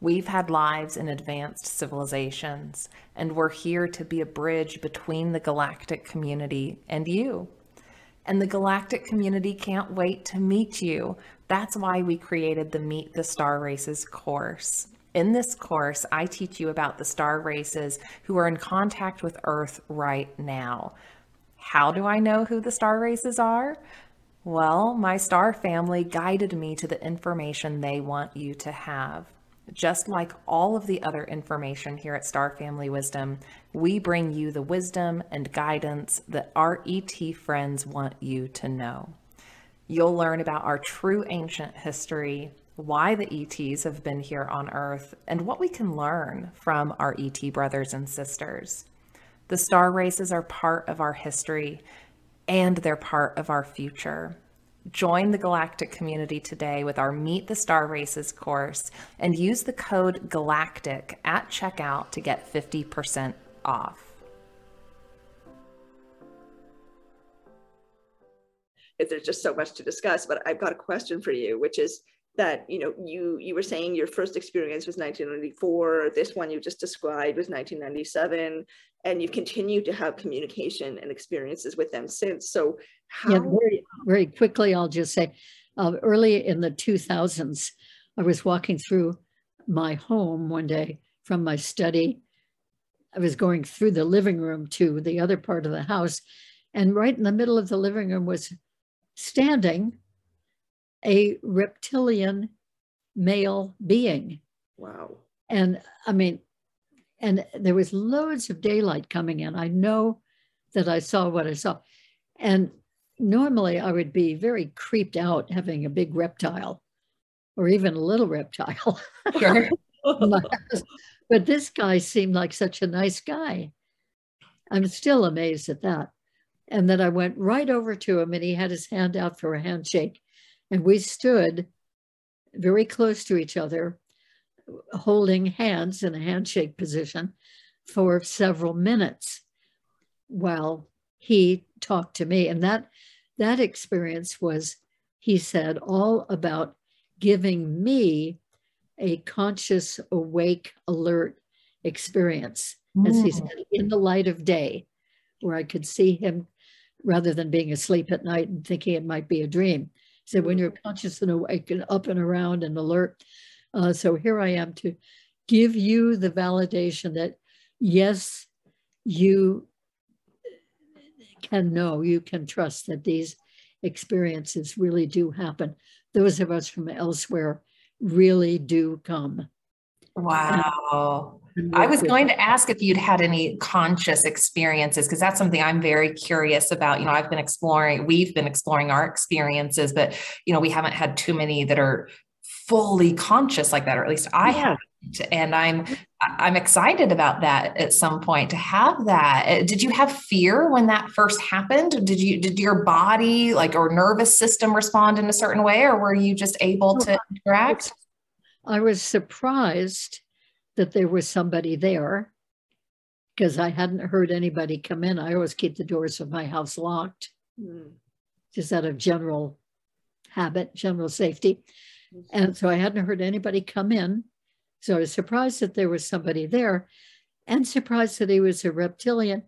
We've had lives in advanced civilizations, and we're here to be a bridge between the galactic community and you. And the galactic community can't wait to meet you. That's why we created the Meet the Star Races course. In this course, I teach you about the star races who are in contact with Earth right now. How do I know who the star races are? Well, my star family guided me to the information they want you to have. Just like all of the other information here at Star Family Wisdom, we bring you the wisdom and guidance that our ET friends want you to know. You'll learn about our true ancient history, why the ETs have been here on Earth, and what we can learn from our ET brothers and sisters. The star races are part of our history and they're part of our future. Join the galactic community today with our Meet the Star Races course and use the code GALACTIC at checkout to get 50% off. There's just so much to discuss, but I've got a question for you, which is that you know you you were saying your first experience was 1994 this one you just described was 1997 and you've continued to have communication and experiences with them since. So how yeah, very, very quickly i'll just say uh, early in the 2000s i was walking through my home one day from my study. I was going through the living room to the other part of the house and right in the middle of the living room was standing a reptilian male being. Wow. And I mean, and there was loads of daylight coming in. I know that I saw what I saw. And normally I would be very creeped out having a big reptile or even a little reptile. Sure. but this guy seemed like such a nice guy. I'm still amazed at that. And then I went right over to him and he had his hand out for a handshake. And we stood very close to each other, holding hands in a handshake position for several minutes while he talked to me. And that that experience was, he said, all about giving me a conscious, awake, alert experience, mm. as he mm. said, in the light of day, where I could see him rather than being asleep at night and thinking it might be a dream said when you're conscious and awake and up and around and alert. Uh, so here I am to give you the validation that yes, you can know, you can trust that these experiences really do happen. Those of us from elsewhere really do come. Wow. I was going to ask if you'd had any conscious experiences because that's something I'm very curious about. You know, I've been exploring, we've been exploring our experiences, but you know, we haven't had too many that are fully conscious like that, or at least I yeah. haven't. And I'm I'm excited about that at some point to have that. Uh, did you have fear when that first happened? Did you did your body like or nervous system respond in a certain way, or were you just able to interact? I was surprised that there was somebody there because I hadn't heard anybody come in. I always keep the doors of my house locked, mm. just out of general habit, general safety. Mm. And so I hadn't heard anybody come in. So I was surprised that there was somebody there and surprised that he was a reptilian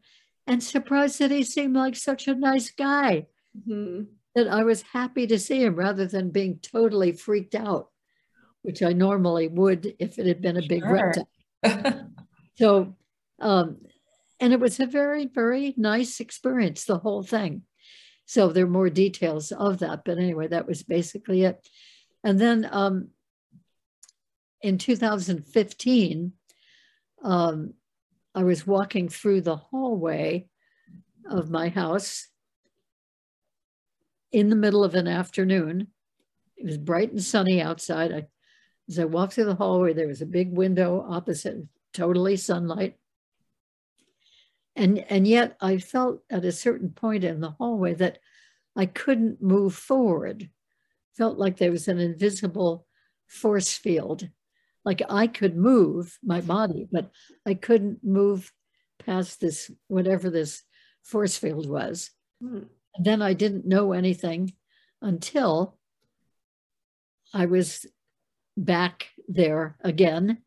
and surprised that he seemed like such a nice guy mm-hmm. that I was happy to see him rather than being totally freaked out which I normally would if it had been a big sure. reptile. so, um, and it was a very, very nice experience, the whole thing. So there are more details of that, but anyway, that was basically it. And then um, in 2015, um, I was walking through the hallway of my house in the middle of an afternoon. It was bright and sunny outside. I as I walked through the hallway, there was a big window opposite, totally sunlight. And, and yet I felt at a certain point in the hallway that I couldn't move forward. Felt like there was an invisible force field. Like I could move my body, but I couldn't move past this, whatever this force field was. Hmm. Then I didn't know anything until I was back there again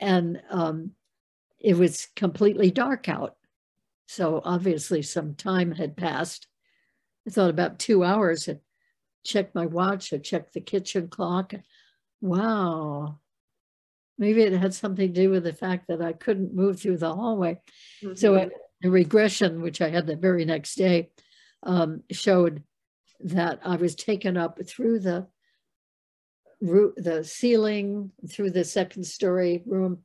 and um, it was completely dark out. So obviously, some time had passed. I thought about two hours. I checked my watch. I checked the kitchen clock. Wow. Maybe it had something to do with the fact that I couldn't move through the hallway. Mm-hmm. So the regression, which I had the very next day, um, showed that I was taken up through the the ceiling, through the second story room,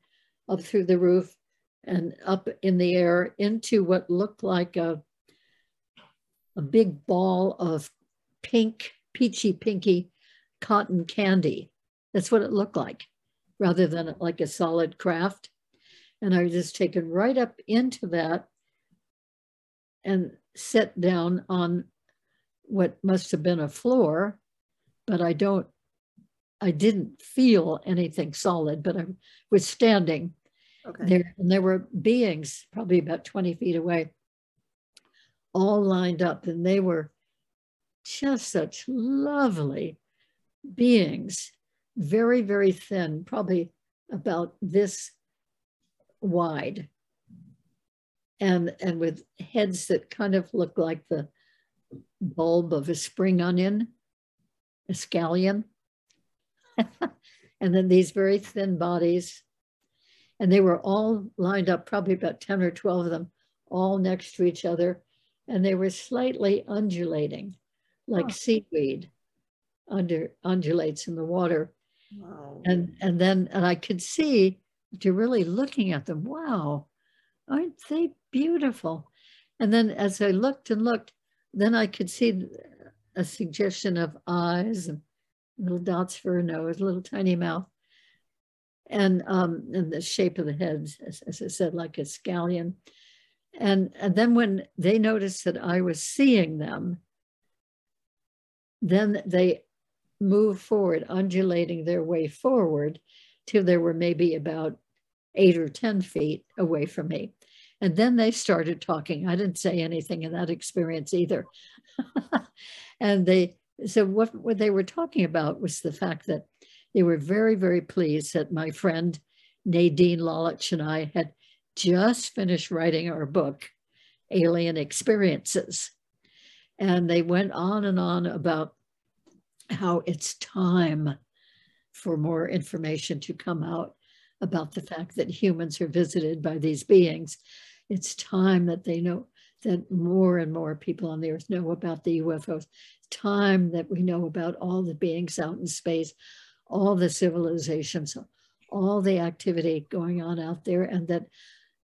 up through the roof, and up in the air into what looked like a, a big ball of pink, peachy pinky cotton candy. That's what it looked like, rather than like a solid craft. And I was just taken right up into that and set down on what must have been a floor, but I don't, I didn't feel anything solid, but I was standing okay. there and there were beings probably about 20 feet away, all lined up, and they were just such lovely beings, very, very thin, probably about this wide and and with heads that kind of look like the bulb of a spring onion, a scallion. and then these very thin bodies. And they were all lined up, probably about 10 or 12 of them, all next to each other. And they were slightly undulating, like oh. seaweed under undulates in the water. Wow. And and then and I could see to really looking at them, wow, aren't they beautiful? And then as I looked and looked, then I could see a suggestion of eyes and little dots for a nose, little tiny mouth, and um, and the shape of the head, as, as I said, like a scallion. And, and then when they noticed that I was seeing them, then they moved forward, undulating their way forward till there were maybe about eight or 10 feet away from me. And then they started talking. I didn't say anything in that experience either. and they, so what, what they were talking about was the fact that they were very, very pleased that my friend Nadine Lalich and I had just finished writing our book, Alien Experiences. And they went on and on about how it's time for more information to come out about the fact that humans are visited by these beings it's time that they know that more and more people on the earth know about the UFOs. Time that we know about all the beings out in space, all the civilizations, all the activity going on out there, and that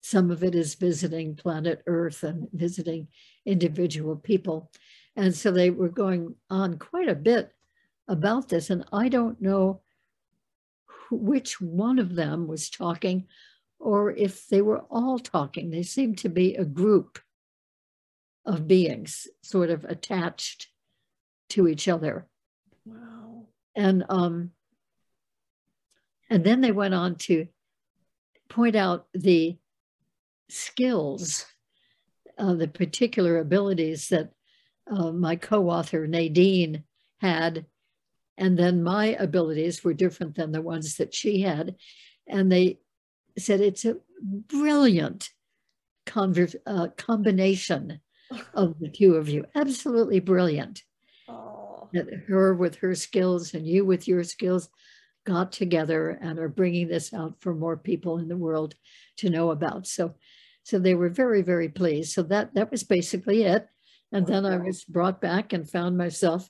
some of it is visiting planet Earth and visiting individual people. And so they were going on quite a bit about this. And I don't know which one of them was talking or if they were all talking. They seemed to be a group of beings sort of attached to each other. Wow. And um and then they went on to point out the skills, uh, the particular abilities that uh, my co-author Nadine had, and then my abilities were different than the ones that she had, and they said it's a brilliant conver- uh, combination of the two of you. Absolutely brilliant. That her with her skills and you with your skills got together and are bringing this out for more people in the world to know about. So, so they were very, very pleased. So that that was basically it. And then I was brought back and found myself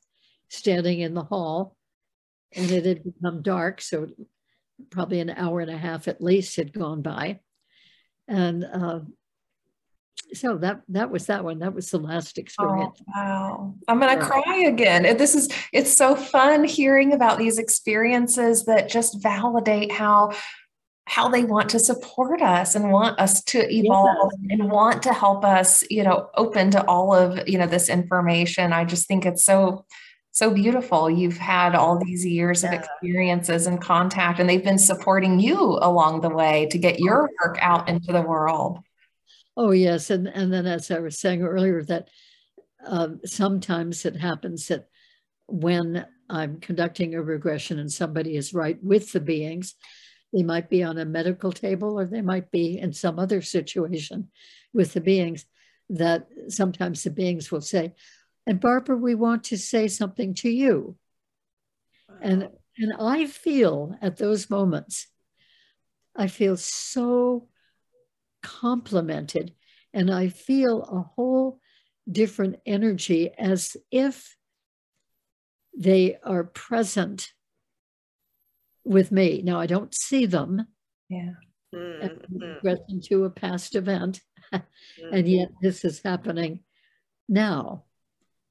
standing in the hall, and it had become dark. So probably an hour and a half at least had gone by. And uh, so that that was that one. That was the last oh, experience. Oh, wow. I'm gonna yeah. cry again. This is it's so fun hearing about these experiences that just validate how how they want to support us and want us to evolve yeah. and want to help us, you know, open to all of, you know, this information. I just think it's so so beautiful. You've had all these years yeah. of experiences and contact, and they've been supporting you along the way to get your work out into the world. Oh yes, and and then as I was saying earlier, that um, sometimes it happens that when I'm conducting a regression and somebody is right with the beings, They might be on a medical table or they might be in some other situation with the beings that sometimes the beings will say, and Barbara, we want to say something to you. Wow. And and I feel at those moments, I feel so complimented and I feel a whole different energy as if they are present with me. Now I don't see them. Yeah. Mm-hmm. into a past event. mm-hmm. And yet this is happening now.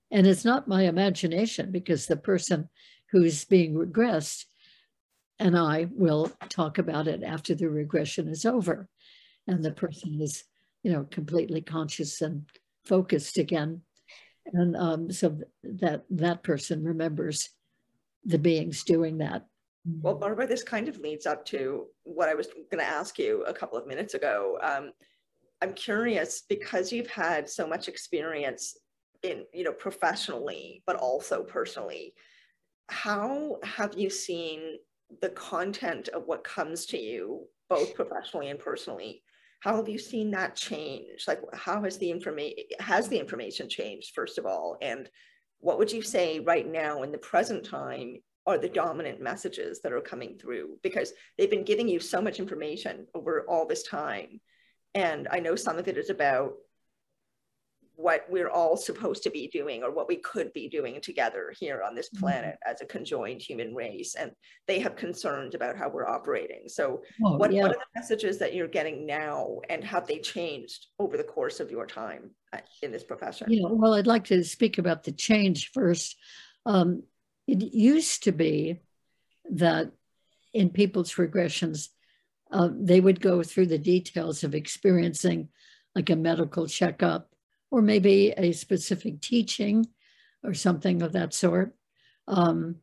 And it's not my imagination because the person who's being regressed and I will talk about it after the regression is over. And the person is, you know, completely conscious and focused again. And um, so that that person remembers the beings doing that. Well, Barbara, this kind of leads up to what I was going to ask you a couple of minutes ago. Um, I'm curious because you've had so much experience in, you know, professionally, but also personally. How have you seen the content of what comes to you, both professionally and personally? How have you seen that change? Like, how has the information has the information changed first of all, and what would you say right now in the present time are the dominant messages that are coming through because they've been giving you so much information over all this time. And I know some of it is about what we're all supposed to be doing or what we could be doing together here on this mm-hmm. planet as a conjoined human race. And they have concerns about how we're operating. So, oh, what, yeah. what are the messages that you're getting now and have they changed over the course of your time uh, in this profession? Yeah, well, I'd like to speak about the change first. Um, it used to be that in people's regressions, uh, they would go through the details of experiencing like a medical checkup or maybe a specific teaching or something of that sort. Um,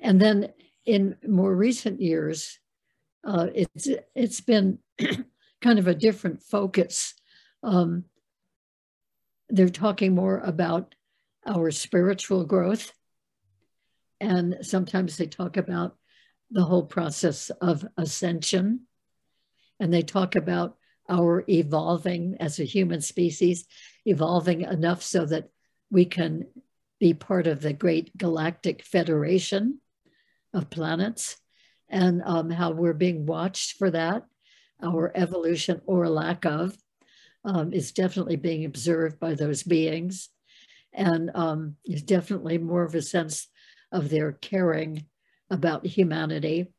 and then in more recent years, uh, it's it's been kind of a different focus. Um, they're talking more about our spiritual growth and sometimes they talk about the whole process of ascension. And they talk about our evolving as a human species, evolving enough so that we can be part of the great galactic federation of planets and um, how we're being watched for that. Our evolution or lack of um, is definitely being observed by those beings. And um, is definitely more of a sense of their caring about humanity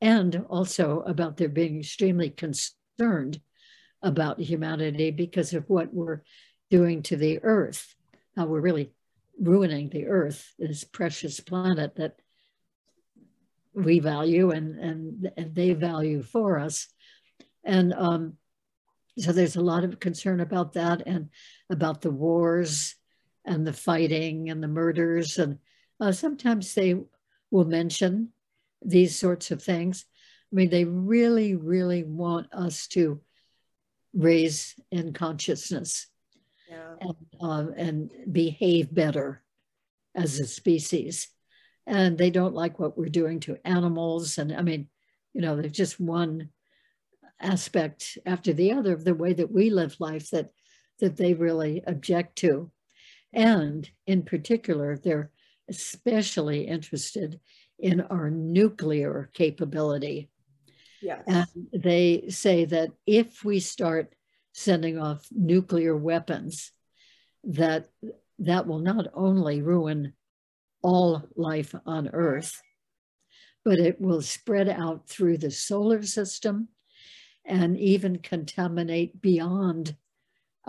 and also about their being extremely concerned about humanity because of what we're doing to the earth, how we're really ruining the earth, this precious planet that we value and, and, and they value for us. And um, so there's a lot of concern about that and about the wars and the fighting and the murders and uh, sometimes they will mention these sorts of things. I mean, they really, really want us to raise in consciousness yeah. and, uh, and behave better as a species. And they don't like what we're doing to animals. And I mean, you know, there's just one aspect after the other of the way that we live life that that they really object to. And in particular, they're especially interested in our nuclear capability. Yes. And they say that if we start sending off nuclear weapons, that that will not only ruin all life on Earth, but it will spread out through the solar system and even contaminate beyond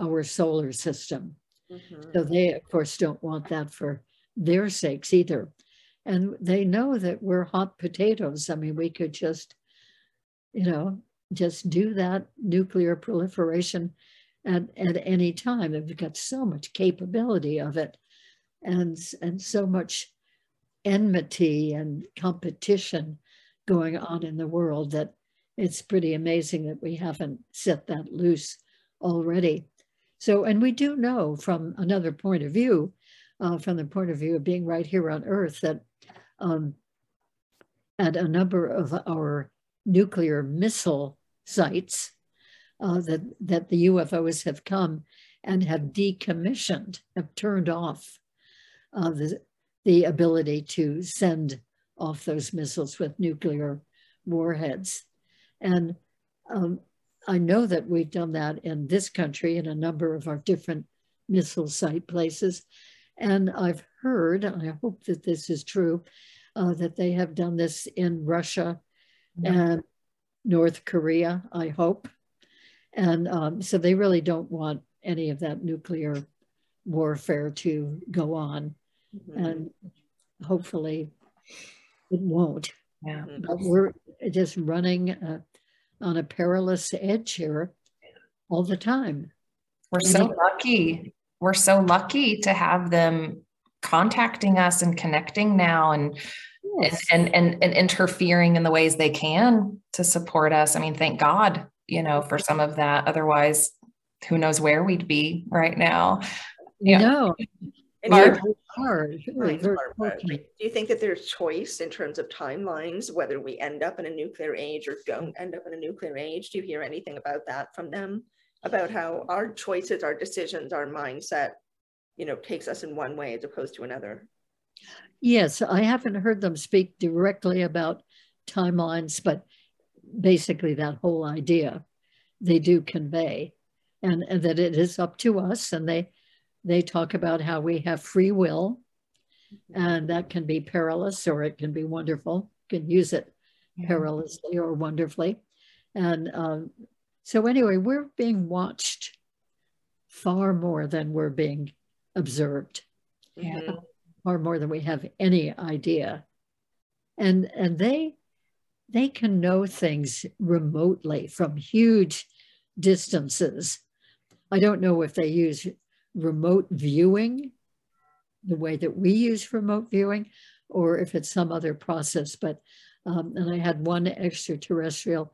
our solar system. Mm-hmm. So they, of course, don't want that for their sakes either. And they know that we're hot potatoes. I mean, we could just, you know, just do that nuclear proliferation at, at any time. We've got so much capability of it and, and so much enmity and competition going on in the world that it's pretty amazing that we haven't set that loose already. So, and we do know from another point of view uh, from the point of view of being right here on Earth that um, at a number of our nuclear missile sites uh, that, that the UFOs have come and have decommissioned, have turned off uh, the, the ability to send off those missiles with nuclear warheads. And um, I know that we've done that in this country in a number of our different missile site places. And I've heard, I hope that this is true, uh, that they have done this in Russia. And North Korea, I hope. And um, so they really don't want any of that nuclear warfare to go on. Mm-hmm. And hopefully it won't. Yeah. But we're just running uh, on a perilous edge here all the time. We're so lucky. We're so lucky to have them contacting us and connecting now and yes. and, and and interfering in the ways they can to support us. I mean, thank God, you know, for some of that. Otherwise, who knows where we'd be right now. Yeah. No. Barb, hard. Really Do you think that there's choice in terms of timelines, whether we end up in a nuclear age or don't end up in a nuclear age? Do you hear anything about that from them? About how our choices, our decisions, our mindset, you know, takes us in one way as opposed to another? Yes, I haven't heard them speak directly about timelines, but basically that whole idea they do convey and, and that it is up to us and they they talk about how we have free will and that can be perilous or it can be wonderful you can use it perilously or wonderfully. And um, so anyway we're being watched far more than we're being observed. Yeah. Far more than we have any idea and and they they can know things remotely from huge distances i don't know if they use remote viewing the way that we use remote viewing or if it's some other process. But, um, and I had one extraterrestrial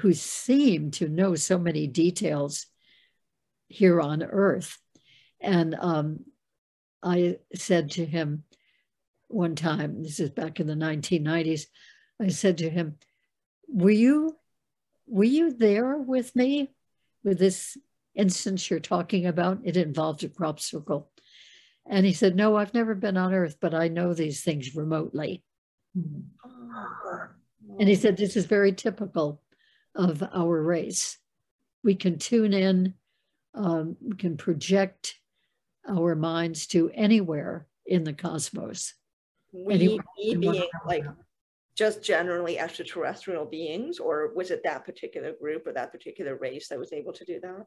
who seemed to know so many details here on Earth. And um, I said to him one time, this is back in the 1990s, I said to him, were you, were you there with me with this instance you're talking about, it involved a crop circle. And he said, No, I've never been on Earth, but I know these things remotely. And he said, This is very typical of our race. We can tune in, um, we can project our minds to anywhere in the cosmos. We, we being like just generally extraterrestrial beings, or was it that particular group or that particular race that was able to do that?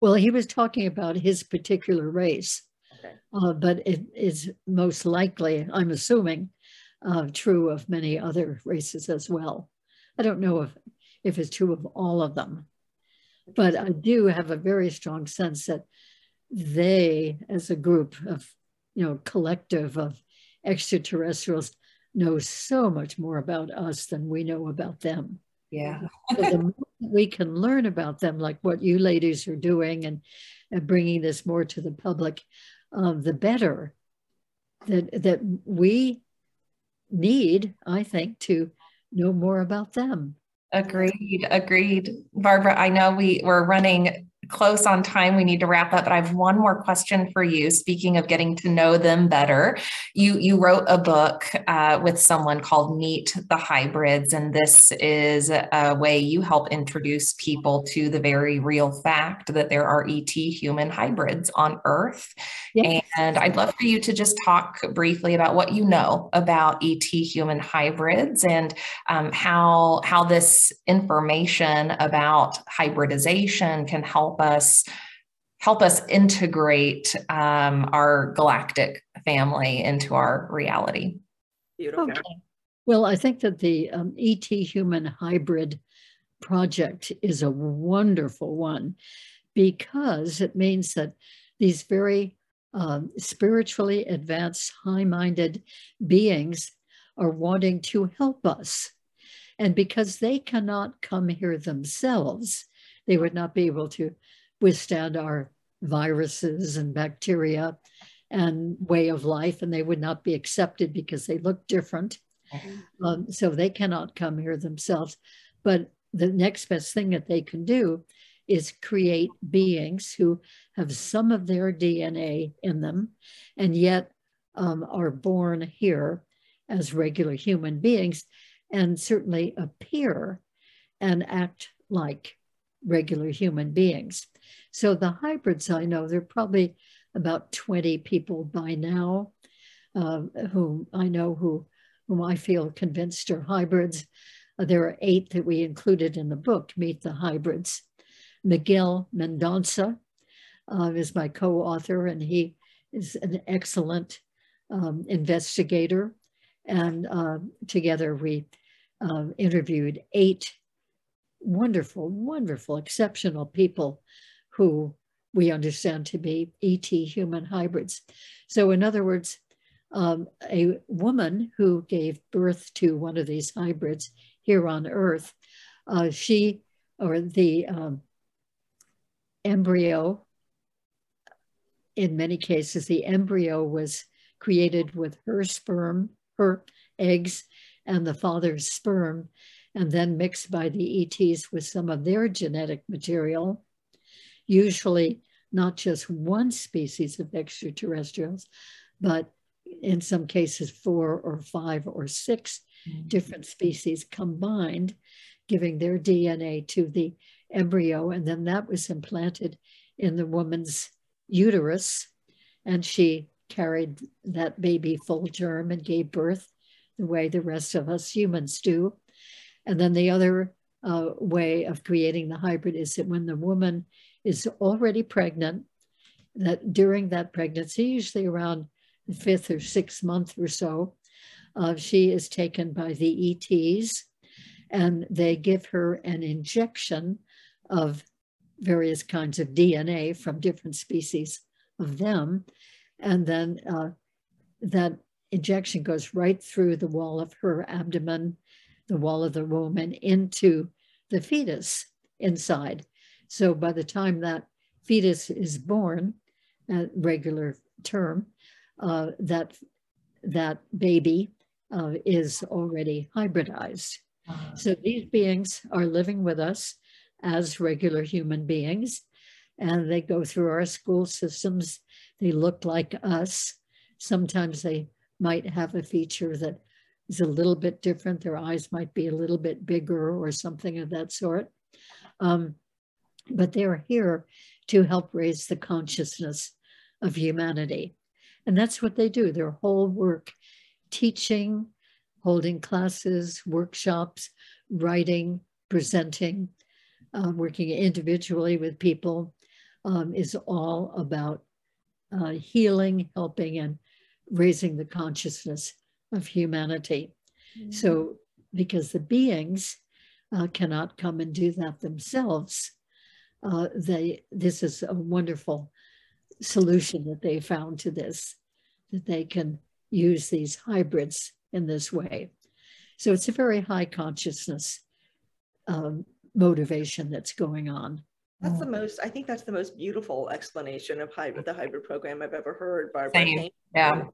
Well, he was talking about his particular race, okay. uh, but it is most likely, I'm assuming, uh, true of many other races as well. I don't know if, if it's true of all of them, but I do have a very strong sense that they, as a group of, you know, collective of extraterrestrials, know so much more about us than we know about them. Yeah. so the more we can learn about them, like what you ladies are doing and, and bringing this more to the public, um, the better that, that we need, I think, to know more about them. Agreed. Agreed. Barbara, I know we, we're running close on time. We need to wrap up, but I have one more question for you. Speaking of getting to know them better, you you wrote a book uh, with someone called Meet the Hybrids, and this is a way you help introduce people to the very real fact that there are ET human hybrids on Earth. Yes. And I'd love for you to just talk briefly about what you know about ET human hybrids and um, how how this information about hybridization can help us help us integrate um, our galactic family into our reality. Beautiful. Okay. Well, I think that the um, ET Human Hybrid project is a wonderful one because it means that these very um, spiritually advanced, high minded beings are wanting to help us. And because they cannot come here themselves, they would not be able to withstand our viruses and bacteria and way of life, and they would not be accepted because they look different. Um, so they cannot come here themselves. But the next best thing that they can do is create beings who have some of their DNA in them and yet um, are born here as regular human beings and certainly appear and act like regular human beings. So the hybrids I know, there are probably about 20 people by now uh, whom I know who whom I feel convinced are hybrids. Uh, there are eight that we included in the book, Meet the Hybrids. Miguel Mendonça uh, is my co-author and he is an excellent um, investigator. And uh, together we interviewed eight wonderful, wonderful, exceptional people who we understand to be ET human hybrids. So, in other words, um, a woman who gave birth to one of these hybrids here on Earth, uh, she or the um, embryo, in many cases, the embryo was created with her sperm, her eggs, and the father's sperm, and then mixed by the ETs with some of their genetic material, usually not just one species of extraterrestrials, but in some cases, four or five or 6 mm-hmm. different species combined, giving their DNA to the embryo. And then that was implanted in the woman's uterus. And she carried that baby full term and gave birth the way the rest of us humans do. And then the other uh, way of creating the hybrid is that when the woman is already pregnant, that during that pregnancy, usually around the fifth or sixth month or so, uh, she is taken by the ETs and they give her an injection of various kinds of DNA from different species of them. And then uh, that injection goes right through the wall of her abdomen, the wall of the womb, and into the fetus inside. So by the time that fetus is born, at regular term, uh, that that baby uh, is already hybridized. Uh-huh. So these beings are living with us as regular human beings, and they go through our school systems. They look like us. Sometimes they might have a feature that is a little bit different. Their eyes might be a little bit bigger or something of that sort. Um, but they're here to help raise the consciousness of humanity. And that's what they do. Their whole work, teaching, holding classes, workshops, writing, presenting, uh, working individually with people um, is all about uh, healing, helping, and raising the consciousness of humanity. Mm-hmm. So, because the beings uh, cannot come and do that themselves, uh, they this is a wonderful solution that they found to this, that they can use these hybrids in this way. So it's a very high consciousness um, motivation that's going on. That's the most, I think that's the most beautiful explanation of hybrid, the hybrid program I've ever heard, Barbara. Yeah.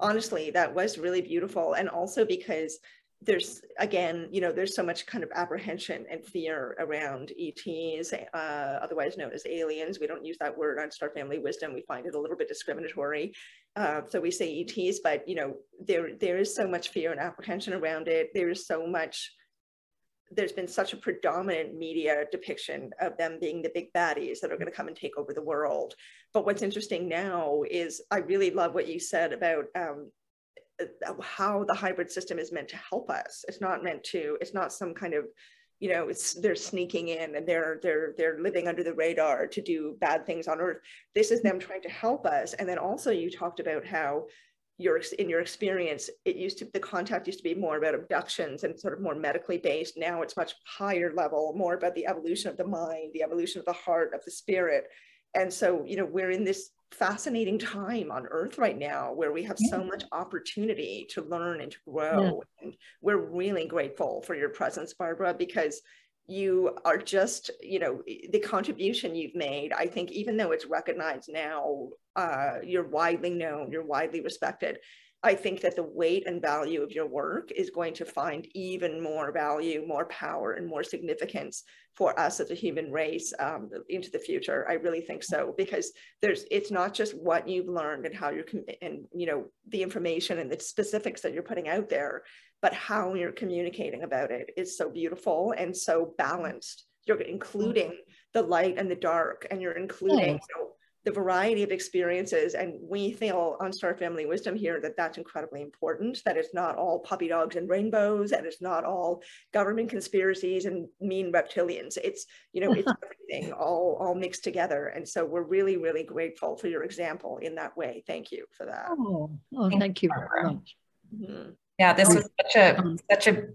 Honestly, that was really beautiful. And also because there's again, you know, there's so much kind of apprehension and fear around ETs, uh, otherwise known as aliens. We don't use that word on Star Family Wisdom. We find it a little bit discriminatory. Uh, so we say ETs, but you know, there there is so much fear and apprehension around it. There's so much. There's been such a predominant media depiction of them being the big baddies that are going to come and take over the world. But what's interesting now is I really love what you said about um, how the hybrid system is meant to help us. It's not meant to, it's not some kind of, you know, it's they're sneaking in and they're they're they're living under the radar to do bad things on earth. This is them trying to help us. And then also you talked about how your in your experience, it used to the contact used to be more about abductions and sort of more medically based. Now it's much higher level, more about the evolution of the mind, the evolution of the heart, of the spirit. And so, you know, we're in this fascinating time on earth right now where we have yeah. so much opportunity to learn and to grow yeah. and we're really grateful for your presence barbara because you are just you know the contribution you've made i think even though it's recognized now uh, you're widely known you're widely respected I think that the weight and value of your work is going to find even more value, more power, and more significance for us as a human race um, into the future. I really think so because there's it's not just what you've learned and how you're and you know the information and the specifics that you're putting out there, but how you're communicating about it is so beautiful and so balanced. You're including the light and the dark, and you're including you know, the variety of experiences. And we feel on Star Family Wisdom here that that's incredibly important, that it's not all puppy dogs and rainbows, and it's not all government conspiracies and mean reptilians. It's, you know, it's everything all, all mixed together. And so we're really, really grateful for your example in that way. Thank you for that. Oh, oh thank you very much. Mm-hmm. Yeah, this was such a um, such a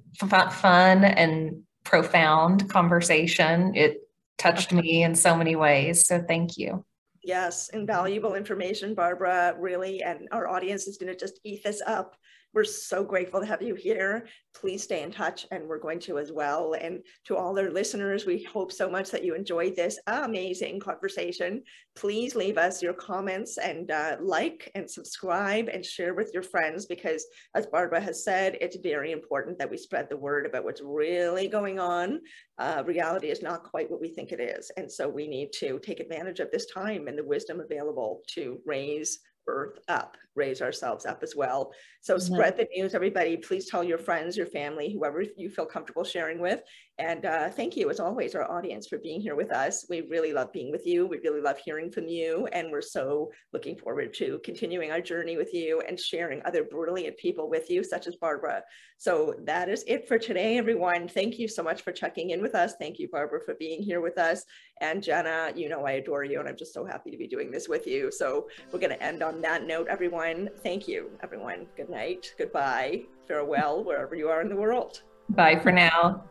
fun and profound conversation. It touched me in so many ways. So thank you. Yes, mm-hmm. invaluable information, Barbara, really. And our audience is going to just eat this up we're so grateful to have you here. Please stay in touch, and we're going to as well. And to all our listeners, we hope so much that you enjoyed this amazing conversation. Please leave us your comments and uh, like and subscribe and share with your friends because, as Barbara has said, it's very important that we spread the word about what's really going on. Uh, reality is not quite what we think it is. And so we need to take advantage of this time and the wisdom available to raise earth up, raise ourselves up as well. So mm-hmm. spread the news, everybody. Please tell your friends, your family, whoever you feel comfortable sharing with. And uh, thank you, as always, our audience for being here with us. We really love being with you. We really love hearing from you. And we're so looking forward to continuing our journey with you and sharing other brilliant people with you, such as Barbara. So that is it for today, everyone. Thank you so much for checking in with us. Thank you, Barbara, for being here with us. And Jenna, you know I adore you, and I'm just so happy to be doing this with you. So we're going to end on that note, everyone. Thank you, everyone. Good night, goodbye, farewell, wherever you are in the world. Bye for now.